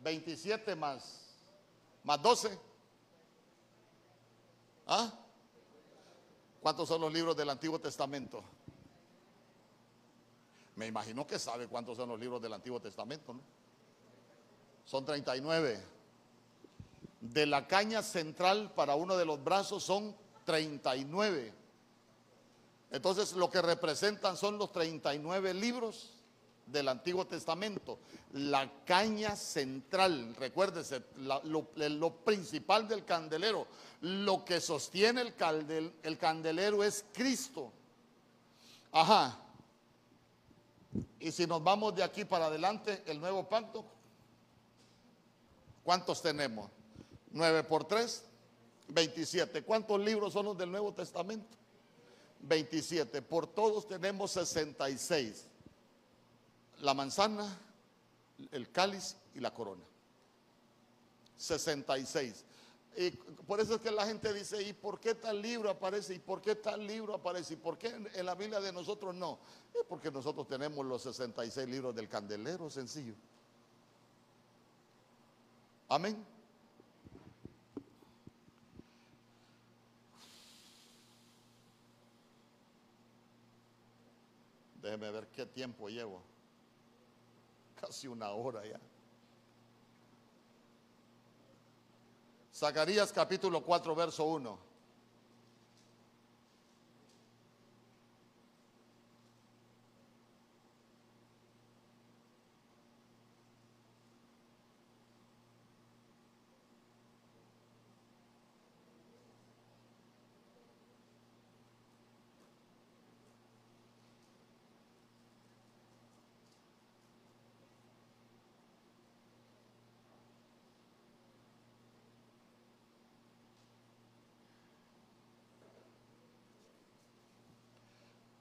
27 más, más 12. ¿Ah? ¿Cuántos son los libros del Antiguo Testamento? Me imagino que sabe cuántos son los libros del Antiguo Testamento, ¿no? Son 39. De la caña central para uno de los brazos son 39. Entonces lo que representan son los 39 libros del Antiguo Testamento. La caña central, recuérdese, lo, principal del candelero, lo que sostiene el, el candelero es Cristo. Ajá. Y si nos vamos de aquí para adelante, el nuevo pacto, ¿cuántos tenemos? 9 por 3, 27. ¿Cuántos libros son los del Nuevo Testamento? 27. Por todos tenemos 66. La manzana, el cáliz y la corona. 66. Y por eso es que la gente dice, ¿y por qué tal libro aparece? ¿Y por qué tal libro aparece? ¿Y por qué en la Biblia de nosotros no? Es porque nosotros tenemos los 66 libros del candelero, sencillo. Amén. Déjeme ver qué tiempo llevo. Casi una hora ya. Zacarías capítulo 4, verso 1.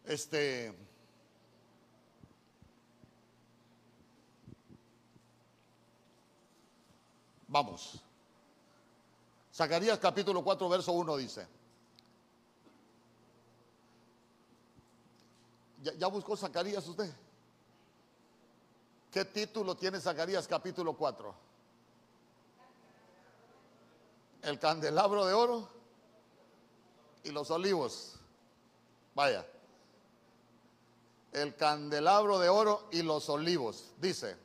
Este. Vamos. Zacarías capítulo 4, verso 1 dice. ¿Ya, ¿Ya, buscó Zacarías usted? ¿Qué título tiene Zacarías capítulo 4? El candelabro de oro y los olivos. Vaya el candelabro de oro y los olivos. Dice,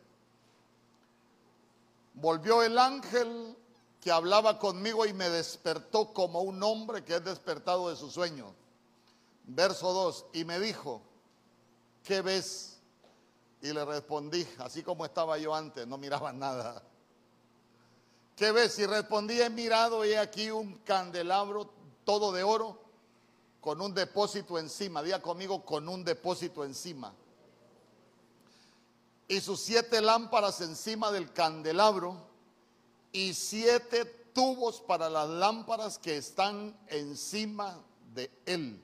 volvió el ángel que hablaba conmigo y me despertó como un hombre que es despertado de su sueño. Verso 2, y me dijo, ¿qué ves? Y le respondí, así como estaba yo antes, no miraba nada. ¿Qué ves? Y respondí, he mirado he aquí un candelabro todo de oro con un depósito encima. Diga conmigo, con un depósito encima. Y sus siete lámparas encima del candelabro y siete tubos para las lámparas que están encima de él.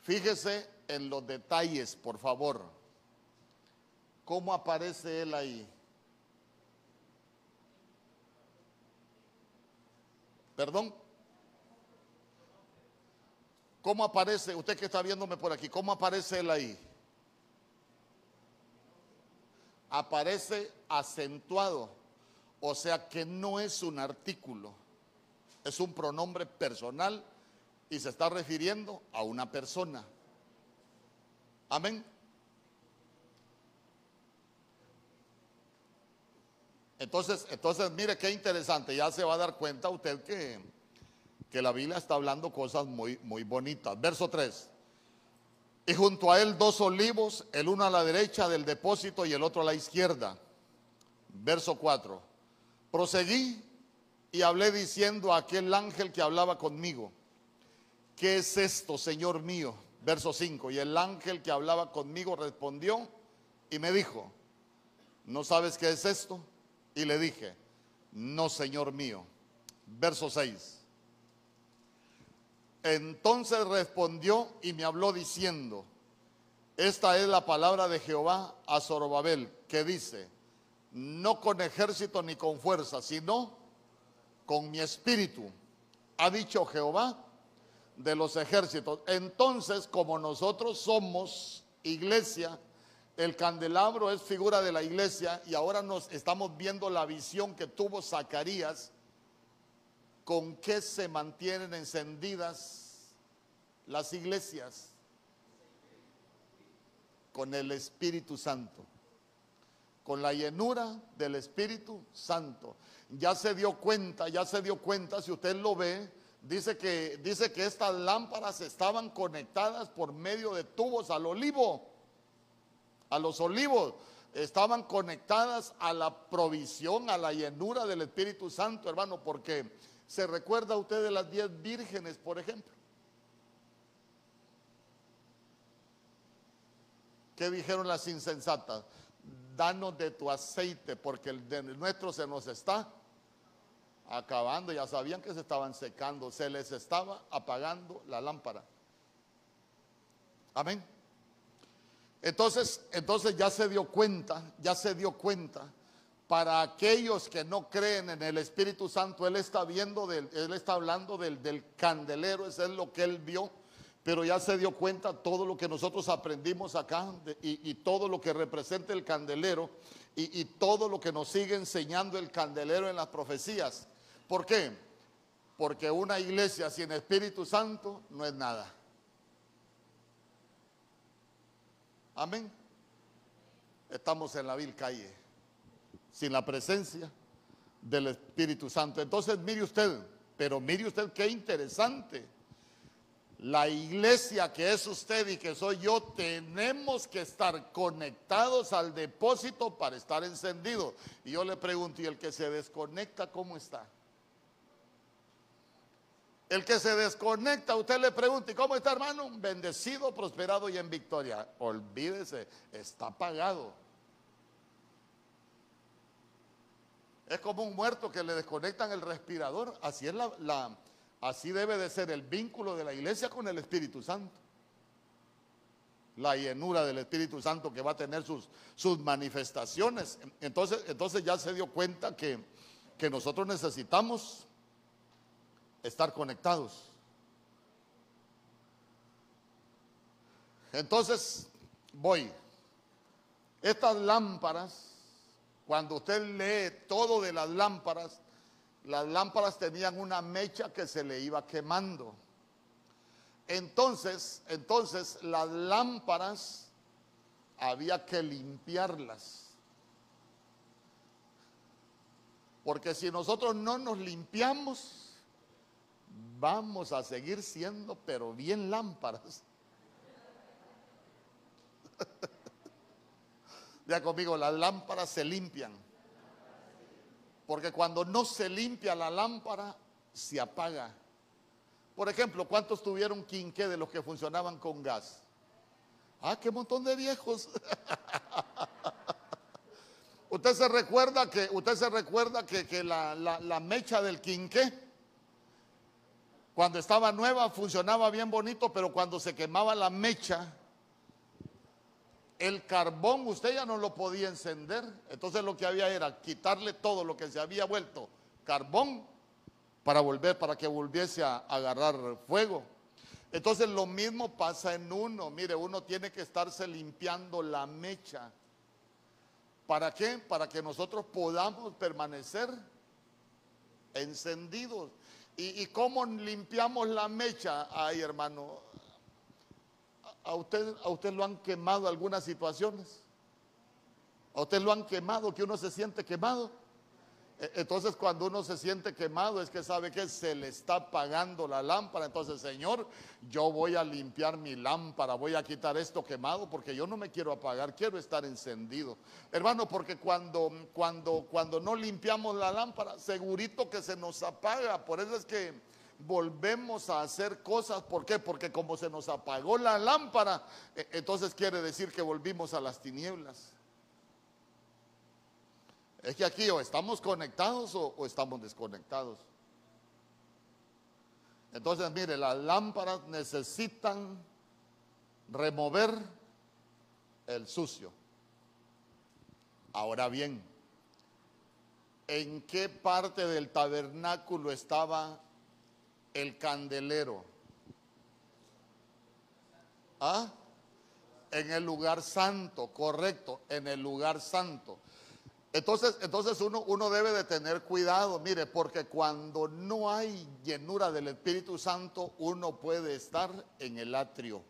Fíjese en los detalles, por favor. ¿Cómo aparece él ahí? Perdón. ¿Cómo aparece, usted que está viéndome por aquí, cómo aparece él ahí? Aparece acentuado, o sea que no es un artículo, es un pronombre personal y se está refiriendo a una persona. Amén. Entonces, entonces mire qué interesante, ya se va a dar cuenta usted que que la Biblia está hablando cosas muy, muy bonitas. Verso 3. Y junto a él dos olivos, el uno a la derecha del depósito y el otro a la izquierda. Verso 4. Proseguí y hablé diciendo a aquel ángel que hablaba conmigo, ¿qué es esto, Señor mío? Verso 5. Y el ángel que hablaba conmigo respondió y me dijo, ¿no sabes qué es esto? Y le dije, no, Señor mío. Verso 6. Entonces respondió y me habló diciendo, esta es la palabra de Jehová a Zorobabel, que dice, no con ejército ni con fuerza, sino con mi espíritu, ha dicho Jehová de los ejércitos. Entonces, como nosotros somos iglesia, el candelabro es figura de la iglesia y ahora nos estamos viendo la visión que tuvo Zacarías con qué se mantienen encendidas las iglesias. con el Espíritu Santo. Con la llenura del Espíritu Santo. Ya se dio cuenta, ya se dio cuenta, si usted lo ve, dice que, dice que estas lámparas estaban conectadas por medio de tubos al olivo, a los olivos. Estaban conectadas a la provisión, a la llenura del Espíritu Santo, hermano, porque se recuerda usted de las diez vírgenes, por ejemplo. ¿Qué dijeron las insensatas? Danos de tu aceite, porque el de nuestro se nos está acabando. Ya sabían que se estaban secando, se les estaba apagando la lámpara. Amén. Entonces, entonces ya se dio cuenta, ya se dio cuenta. Para aquellos que no creen en el Espíritu Santo, Él está viendo, del, Él está hablando del, del candelero, eso es lo que Él vio pero ya se dio cuenta todo lo que nosotros aprendimos acá y, todo lo que representa el candelero y, y, todo lo que nos sigue enseñando el candelero en las profecías. ¿Por qué? Porque una iglesia sin Espíritu Santo no es nada. Amén. Estamos en la vil calle, sin la presencia del Espíritu Santo. Entonces mire usted, pero mire usted qué interesante la iglesia que es usted y que soy yo, tenemos que estar conectados al depósito para estar encendidos. Y yo le pregunto, ¿y el que se desconecta cómo está? El que se desconecta, usted le pregunta, ¿y cómo está hermano? Bendecido, prosperado y en victoria. Olvídese, está apagado. Es como un muerto que le desconectan el respirador. Así es la, Así debe de ser el vínculo de la iglesia con el Espíritu Santo. La llenura del Espíritu Santo que va a tener sus, sus manifestaciones. Entonces, entonces ya se dio cuenta que, que nosotros necesitamos estar conectados. Entonces, voy. Estas lámparas, cuando usted lee todo de las lámparas, las lámparas tenían una mecha que se le iba quemando. Entonces, entonces las lámparas había que limpiarlas. Porque si nosotros no nos limpiamos, vamos a seguir siendo, pero bien lámparas. Ya conmigo, las lámparas se limpian. Porque cuando no se limpia la lámpara, se apaga. Por ejemplo, ¿cuántos tuvieron quinqué de los que funcionaban con gas? Ah, qué montón de viejos. usted se recuerda que, usted se recuerda que, la, la mecha del quinqué, cuando estaba nueva funcionaba bien bonito, pero cuando se quemaba la mecha, el carbón usted ya no lo podía encender. Entonces lo que había era quitarle todo lo que se había vuelto carbón para volver, para que volviese a agarrar fuego. Entonces lo mismo pasa en uno. Mire, uno tiene que estarse limpiando la mecha. ¿Para qué? Para que nosotros podamos permanecer encendidos. ¿Y, cómo limpiamos la mecha? Ay, hermano, ¿A usted, ¿A usted lo han quemado algunas situaciones? ¿A usted lo han quemado, que uno se siente quemado? E, entonces cuando uno se siente quemado es que sabe que se le está apagando la lámpara. Entonces, Señor, yo voy a limpiar mi lámpara, voy a quitar esto quemado porque yo no me quiero apagar, quiero estar encendido. Hermano, porque cuando, cuando, cuando no limpiamos la lámpara, segurito que se nos apaga. Por eso es que volvemos a hacer cosas. ¿Por qué? Porque como se nos apagó la lámpara, e, entonces quiere decir que volvimos a las tinieblas. Es que aquí o estamos conectados o, estamos desconectados. Entonces, mire, las lámparas necesitan remover el sucio. Ahora bien, ¿en qué parte del tabernáculo estaba el candelero. ¿Ah? En el lugar santo, correcto, en el lugar santo. Entonces, entonces uno, uno debe de tener cuidado, mire, porque cuando no hay llenura del Espíritu Santo, uno puede estar en el atrio.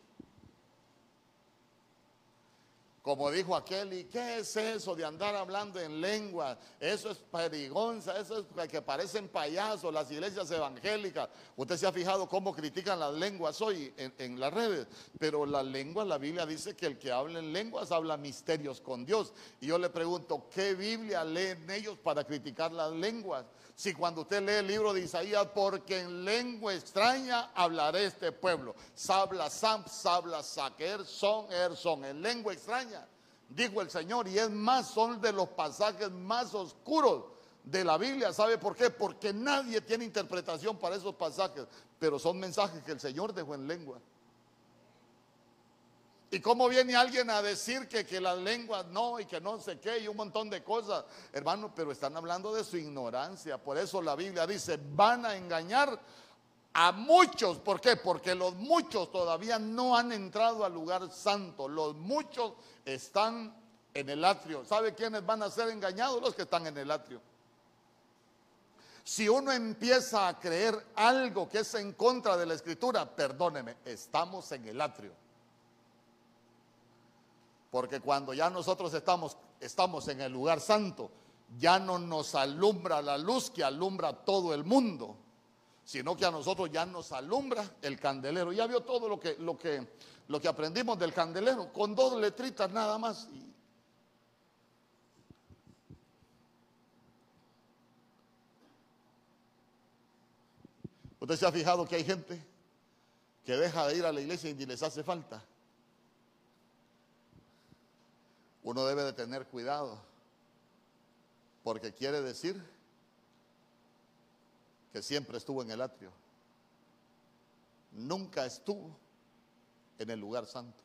Como dijo aquel, ¿y qué es eso de andar hablando en lengua? Eso es perigonza, eso es que parecen payasos las iglesias evangélicas. Usted se ha fijado cómo critican las lenguas hoy en, las redes. Pero la lengua, la Biblia dice que el que habla en lenguas habla misterios con Dios. Y yo le pregunto, ¿qué Biblia leen ellos para criticar las lenguas? Si cuando usted lee el libro de Isaías, porque en lengua extraña hablaré este pueblo. Sabla, sam, sabla, saquer, son, er, son. En lengua extraña, dijo el Señor. Y es más, son de los pasajes más oscuros de la Biblia. ¿Sabe por qué? Porque nadie tiene interpretación para esos pasajes. Pero son mensajes que el Señor dejó en lengua. ¿Y cómo viene alguien a decir que, que las lenguas no y que no sé qué y un montón de cosas? Hermano, pero están hablando de su ignorancia. Por eso la Biblia dice, van a engañar a muchos. ¿Por qué? Porque los muchos todavía no han entrado al lugar santo. Los muchos están en el atrio. ¿Sabe quiénes van a ser engañados? Los que están en el atrio. Si uno empieza a creer algo que es en contra de la escritura, perdóneme, estamos en el atrio. Porque cuando ya nosotros estamos, estamos en el lugar santo, ya no nos alumbra la luz que alumbra todo el mundo, sino que a nosotros ya nos alumbra el candelero. Ya vio todo lo que, lo que, lo que aprendimos del candelero, con dos letritas nada más. ¿Usted se ha fijado que hay gente que deja de ir a la iglesia y ni les hace falta? Uno debe de tener cuidado, porque quiere decir que siempre estuvo en el atrio, nunca estuvo en el lugar santo.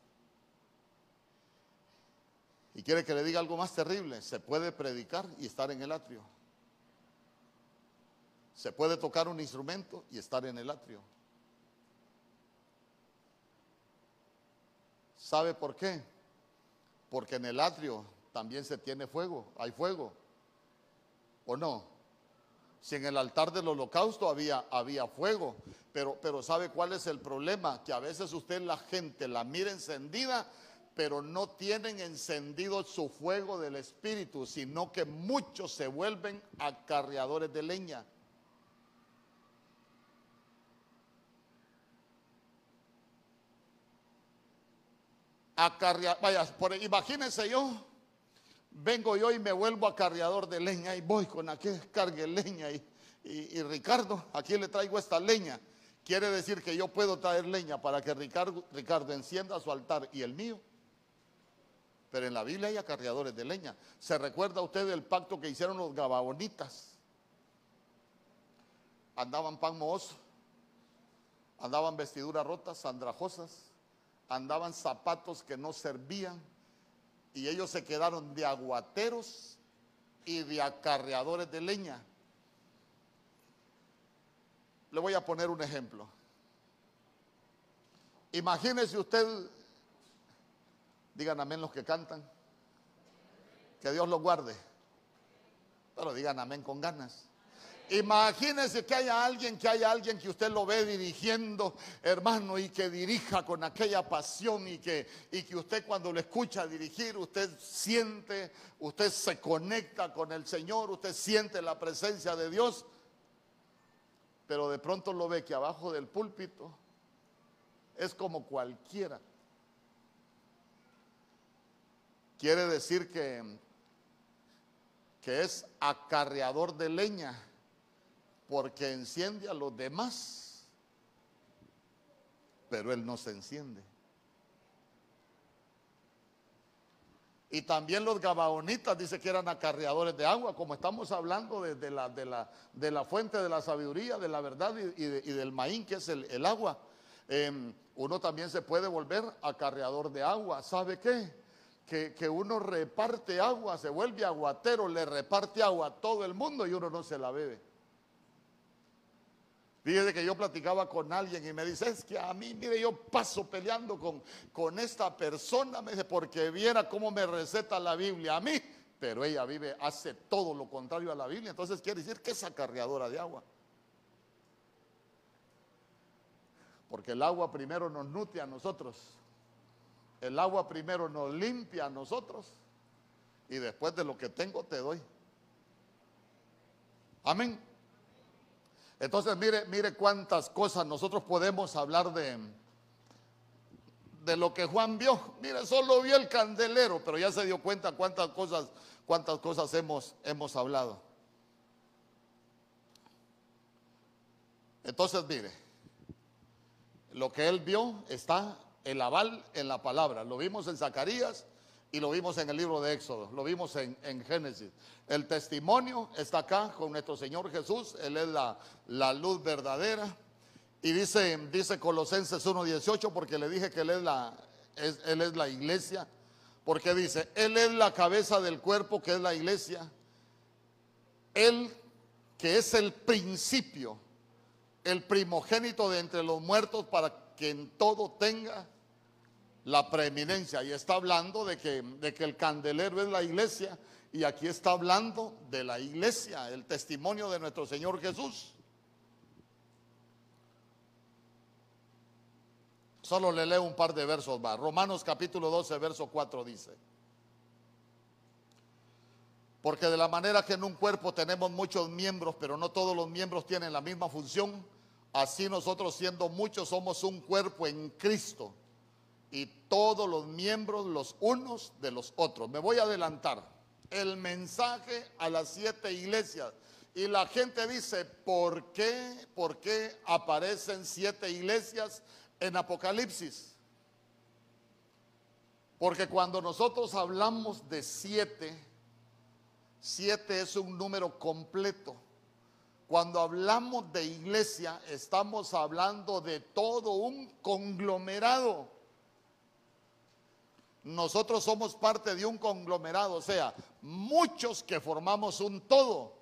Y quiere que le diga algo más terrible, se puede predicar y estar en el atrio. Se puede tocar un instrumento y estar en el atrio. ¿Sabe por qué? Porque en el atrio también se tiene fuego, hay fuego. ¿O no? Si en el altar del holocausto había, había fuego, pero, pero ¿sabe cuál es el problema? Que a veces usted la gente la mira encendida, pero no tienen encendido su fuego del espíritu, sino que muchos se vuelven acarreadores de leña. Vaya, por, imagínense yo, vengo yo y me vuelvo acarreador de leña y voy con aquel cargue leña y, y, Ricardo, aquí le traigo esta leña. Quiere decir que yo puedo traer leña para que Ricardo, Ricardo encienda su altar y el mío. Pero en la Biblia hay acarreadores de leña. ¿Se recuerda usted el pacto que hicieron los gabaonitas? Andaban pan mohoso, andaban vestiduras rotas, andrajosas, andaban zapatos que no servían y ellos se quedaron de aguateros y de acarreadores de leña. Le voy a poner un ejemplo. Imagínese usted, digan amén los que cantan, que Dios los guarde, pero digan amén con ganas. Imagínese que haya alguien, que haya alguien que usted lo ve dirigiendo, hermano, y que dirija con aquella pasión y que, y que usted cuando lo escucha dirigir, usted siente, usted se conecta con el Señor, usted siente la presencia de Dios, pero de pronto lo ve que abajo del púlpito es como cualquiera. Quiere decir que, que es acarreador de leña porque enciende a los demás, pero él no se enciende. Y también los gabaonitas dice que eran acarreadores de agua, como estamos hablando de, la, fuente de la sabiduría, de la verdad y, del maíz, que es el, agua. Em, uno también se puede volver acarreador de agua. ¿Sabe qué? Que, que, uno reparte agua, se vuelve aguatero, le reparte agua a todo el mundo y uno no se la bebe. Fíjese que yo platicaba con alguien y me dice, es que a mí, mire, yo paso peleando con, con esta persona, me dice, porque viera cómo me receta la Biblia a mí, pero ella vive, hace todo lo contrario a la Biblia, entonces quiere decir que es acarreadora de agua. Porque el agua primero nos nutre a nosotros. El agua primero nos limpia a nosotros y después de lo que tengo te doy. Amén. Entonces mire, mire cuántas cosas nosotros podemos hablar de, de lo que Juan vio. Mire, solo vio el candelero, pero ya se dio cuenta cuántas cosas, cuántas cosas hemos, hemos hablado. Entonces, mire, lo que él vio está el aval en la palabra. Lo vimos en Zacarías y lo vimos en el libro de Éxodo, lo vimos en, Génesis. El testimonio está acá con nuestro Señor Jesús, Él es la, la luz verdadera. Y dice, dice Colosenses 1.18, porque le dije que Él es, la, él es la iglesia, porque dice, Él es la cabeza del cuerpo que es la iglesia, Él que es el principio, el primogénito de entre los muertos para que en todo tenga la preeminencia. Y está hablando de que, de que el candelero es la iglesia y aquí está hablando de la iglesia, el testimonio de nuestro Señor Jesús. Solo le leo un par de versos más. Romanos capítulo 12, verso 4 dice. Porque de la manera que en un cuerpo tenemos muchos miembros, pero no todos los miembros tienen la misma función, así nosotros siendo muchos somos un cuerpo en Cristo y todos los miembros los unos de los otros. Me voy a adelantar. El mensaje a las siete iglesias. Y la gente dice, ¿por qué? ¿Por qué aparecen siete iglesias en Apocalipsis. Porque cuando nosotros hablamos de siete, siete es un número completo. Cuando hablamos de iglesia, estamos hablando de todo un conglomerado. Nosotros somos parte de un conglomerado, o sea, muchos que formamos un todo.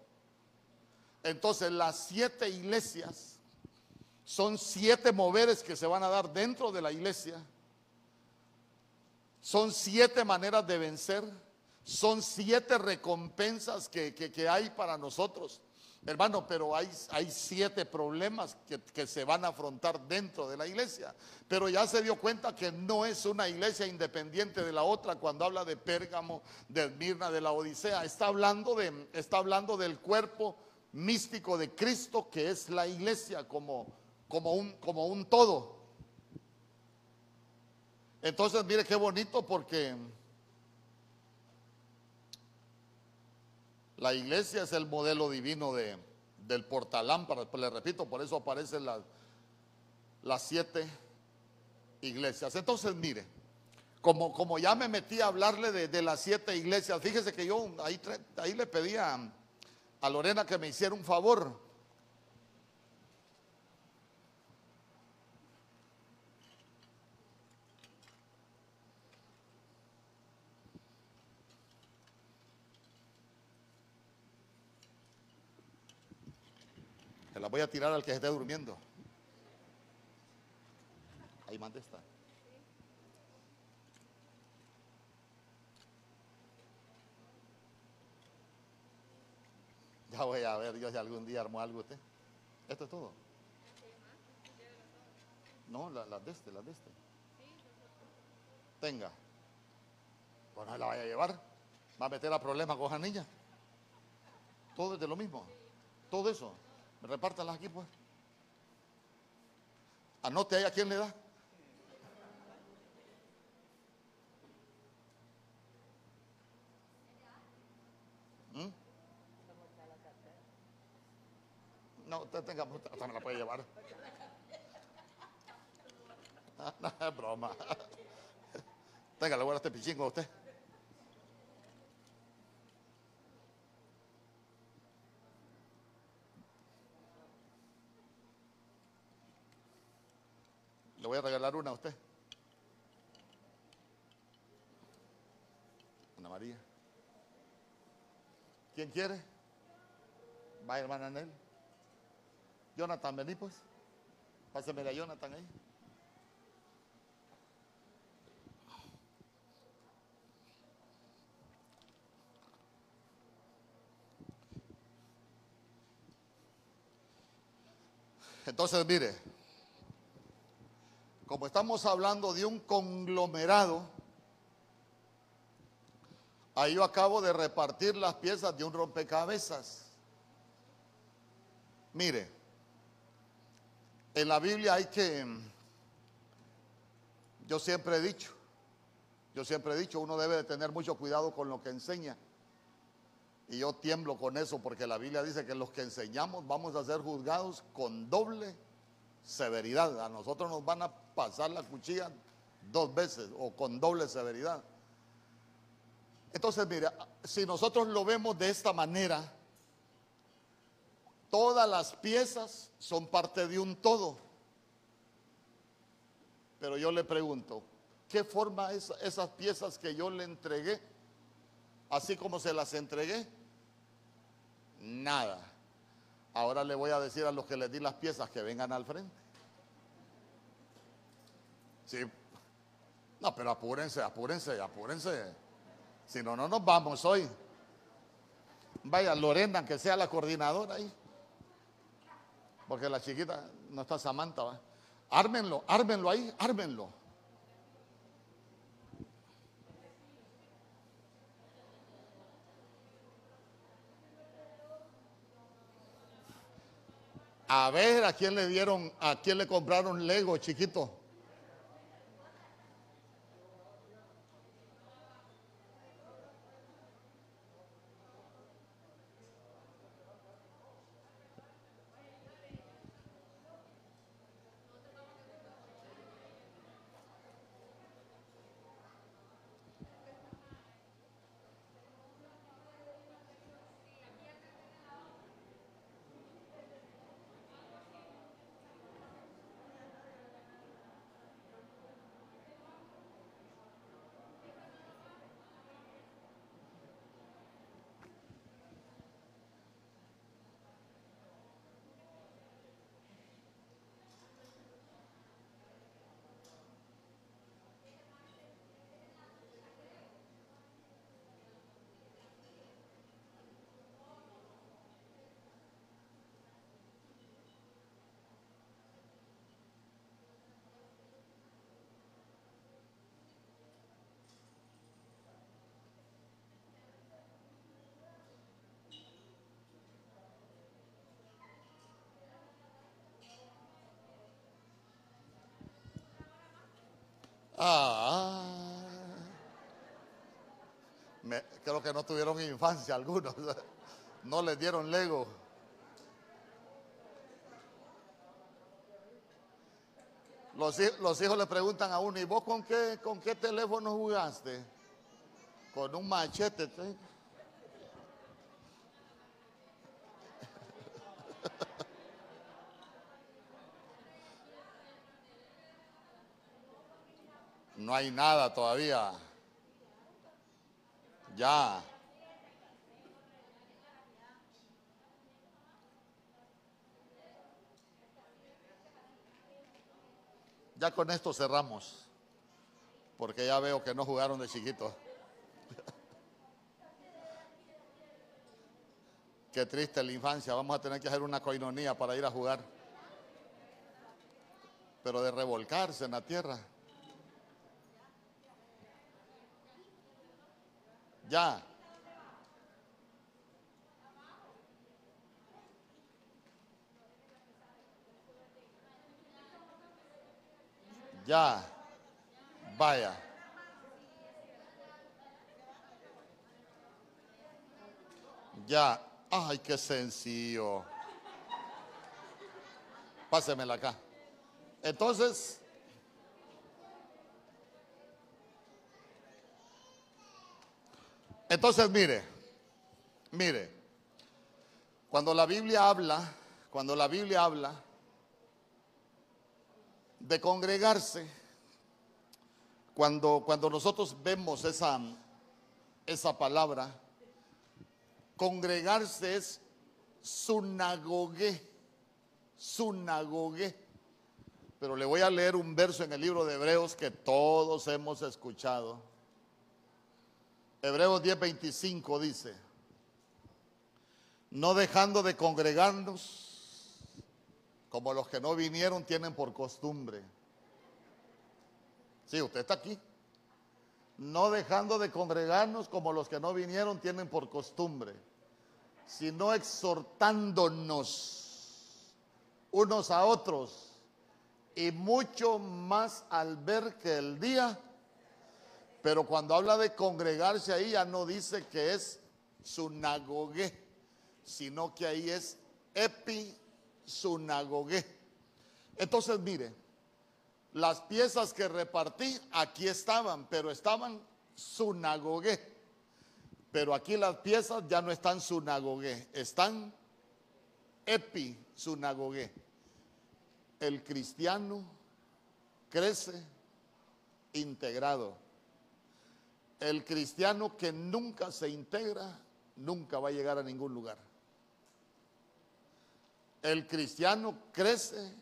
Entonces, las siete iglesias son siete moveres que se van a dar dentro de la iglesia. Son siete maneras de vencer. Son siete recompensas que, hay para nosotros. Hermano, pero hay, hay siete problemas que, que, se van a afrontar dentro de la iglesia. Pero ya se dio cuenta que no es una iglesia independiente de la otra cuando habla de Pérgamo, de Mirna, de la Odisea. Está hablando, de, está hablando del cuerpo místico de Cristo que es la iglesia como, como un, como un todo. Entonces, mire qué bonito porque la iglesia es el modelo divino de, del portalámpara. Pues le repito, por eso aparecen las, siete iglesias. Entonces, mire, como, como ya me metí a hablarle de, las siete iglesias, fíjese que yo ahí, ahí le pedía a Lorena que me hiciera un favor. La voy a tirar al que esté durmiendo. Ahí mande está. Ya voy a ver yo si algún día armó algo usted. Esto es todo. No, las la de este, las de este. Tenga. Bueno, la vaya a llevar. Va a meter a problemas con esa niña. Todo es de lo mismo. Todo eso. Repártalas aquí, pues. Anote ahí a quién le da. ¿Mm? No, usted tenga, hasta me la puede llevar. No, es broma. Tenga, le voy a este pichingo a usted. Le voy a regalar una a usted. Ana María. ¿Quién quiere? Va hermana Anel. Jonathan, vení pues. Pásame a Jonathan ahí. Entonces, mire, como estamos hablando de un conglomerado, ahí yo acabo de repartir las piezas de un rompecabezas. Mire, en la Biblia hay que, yo siempre he dicho, yo siempre he dicho, uno debe de tener mucho cuidado con lo que enseña. Y yo tiemblo con eso porque la Biblia dice que los que enseñamos vamos a ser juzgados con doble severidad. A nosotros nos van a pasar la cuchilla dos veces o con doble severidad. Entonces, mira, si nosotros lo vemos de esta manera, todas las piezas son parte de un todo. Pero yo le pregunto, ¿qué forma es esas piezas que yo le entregué? Así como se las entregué. Nada. Ahora le voy a decir a los que les di las piezas que vengan al frente. Sí. No, pero apúrense, apúrense, apúrense. Si no, no nos vamos hoy. Vaya, Lorena, que sea la coordinadora ahí. Porque la chiquita no está Samantha. ¿va? Ármenlo, ármenlo ahí, ármenlo. A ver, ¿a quién le dieron, a quién le compraron Lego, chiquito? Ah, me- creo que no tuvieron infancia algunos. No les dieron Lego. Los, los hijos le preguntan a uno, ¿y vos con qué, con qué teléfono jugaste? Con un machete. No hay nada todavía. Ya. Ya con esto cerramos. Porque ya veo que no jugaron de chiquitos. Qué triste la infancia. Vamos a tener que hacer una coinonía para ir a jugar. Pero de revolcarse en la tierra. Ya. Ya. Vaya. Ya. Ay, qué sencillo. Pásemela acá. Entonces, entonces mire, mire, cuando la Biblia habla, cuando la Biblia habla de congregarse, cuando, cuando nosotros vemos esa, esa palabra, congregarse es sunagogue, sunagogue. Pero le voy a leer un verso en el libro de Hebreos que todos hemos escuchado. Hebreos 10:25 dice, no dejando de congregarnos, como los que no vinieron tienen por costumbre, Sí, usted está aquí. No dejando de congregarnos como los que no vinieron tienen por costumbre, sino exhortándonos unos a otros y mucho más al ver que el día. Pero cuando habla de congregarse ahí ya no dice que es sunagogue, sino que ahí es epi sunagogue. Entonces mire, las piezas que repartí aquí estaban, pero estaban sunagogue. Pero aquí las piezas ya no están sunagogue, están epi sunagogue. El cristiano crece integrado. El cristiano que nunca se integra, nunca va a llegar a ningún lugar. El cristiano crece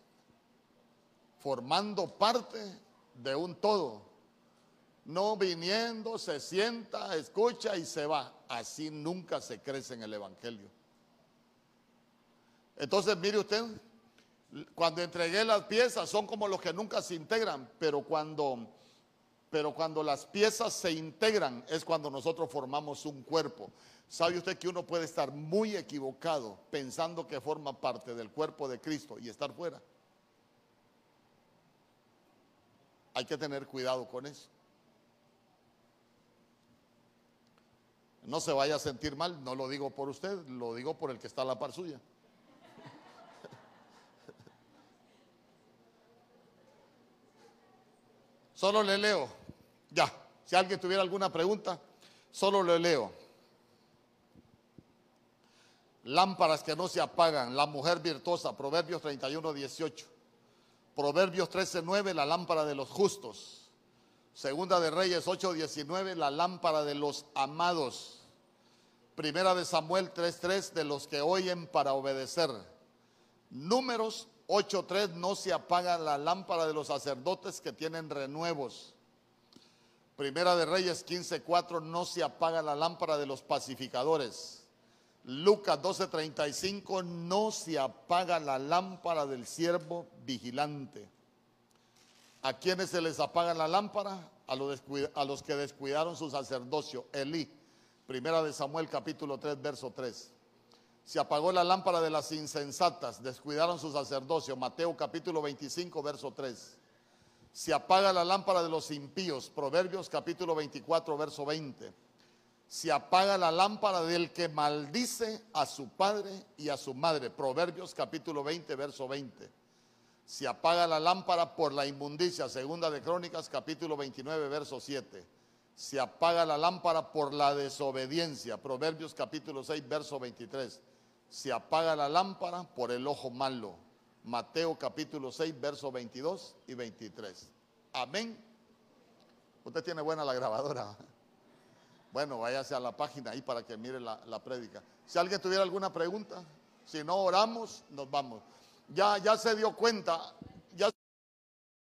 formando parte de un todo. No viniendo, se sienta, escucha y se va. Así nunca se crece en el Evangelio. Entonces, mire usted, cuando entregué las piezas son como los que nunca se integran, pero cuando, pero cuando las piezas se integran es cuando nosotros formamos un cuerpo. ¿Sabe usted que uno puede estar muy equivocado pensando que forma parte del cuerpo de Cristo y estar fuera? Hay que tener cuidado con eso. No se vaya a sentir mal, no lo digo por usted, lo digo por el que está a la par suya. Solo le leo. Ya, si alguien tuviera alguna pregunta, solo le leo. Lámparas que no se apagan, la mujer virtuosa, Proverbios 31, 18. Proverbios 13:9, la lámpara de los justos. Segunda de Reyes 8:19, la lámpara de los amados. Primera de Samuel 3:3, de los que oyen para obedecer. Números 8:3, no se apaga la lámpara de los sacerdotes que tienen renuevos. Primera de Reyes 15:4, no se apaga la lámpara de los pacificadores. Lucas 12:35, no se apaga la lámpara del siervo vigilante. ¿A quiénes se les apaga la lámpara? A los, a los que descuidaron su sacerdocio. Elí, primera de Samuel capítulo 3, verso 3. Se apagó la lámpara de las insensatas, descuidaron su sacerdocio. Mateo capítulo 25, verso 3. Se apaga la lámpara de los impíos. Proverbios capítulo 24, verso 20 se apaga la lámpara del que maldice a su padre y a su madre. Proverbios capítulo 20, verso 20. Se apaga la lámpara por la inmundicia. Segunda de Crónicas capítulo 29, verso 7. Se apaga la lámpara por la desobediencia. Proverbios capítulo 6, verso 23. Se apaga la lámpara por el ojo malo. Mateo capítulo 6, verso 22 y 23. Amén. Usted tiene buena la grabadora. Bueno, váyase a la página ahí para que mire la, la prédica. Si alguien tuviera alguna pregunta, si no oramos, nos vamos. Ya, ya se dio cuenta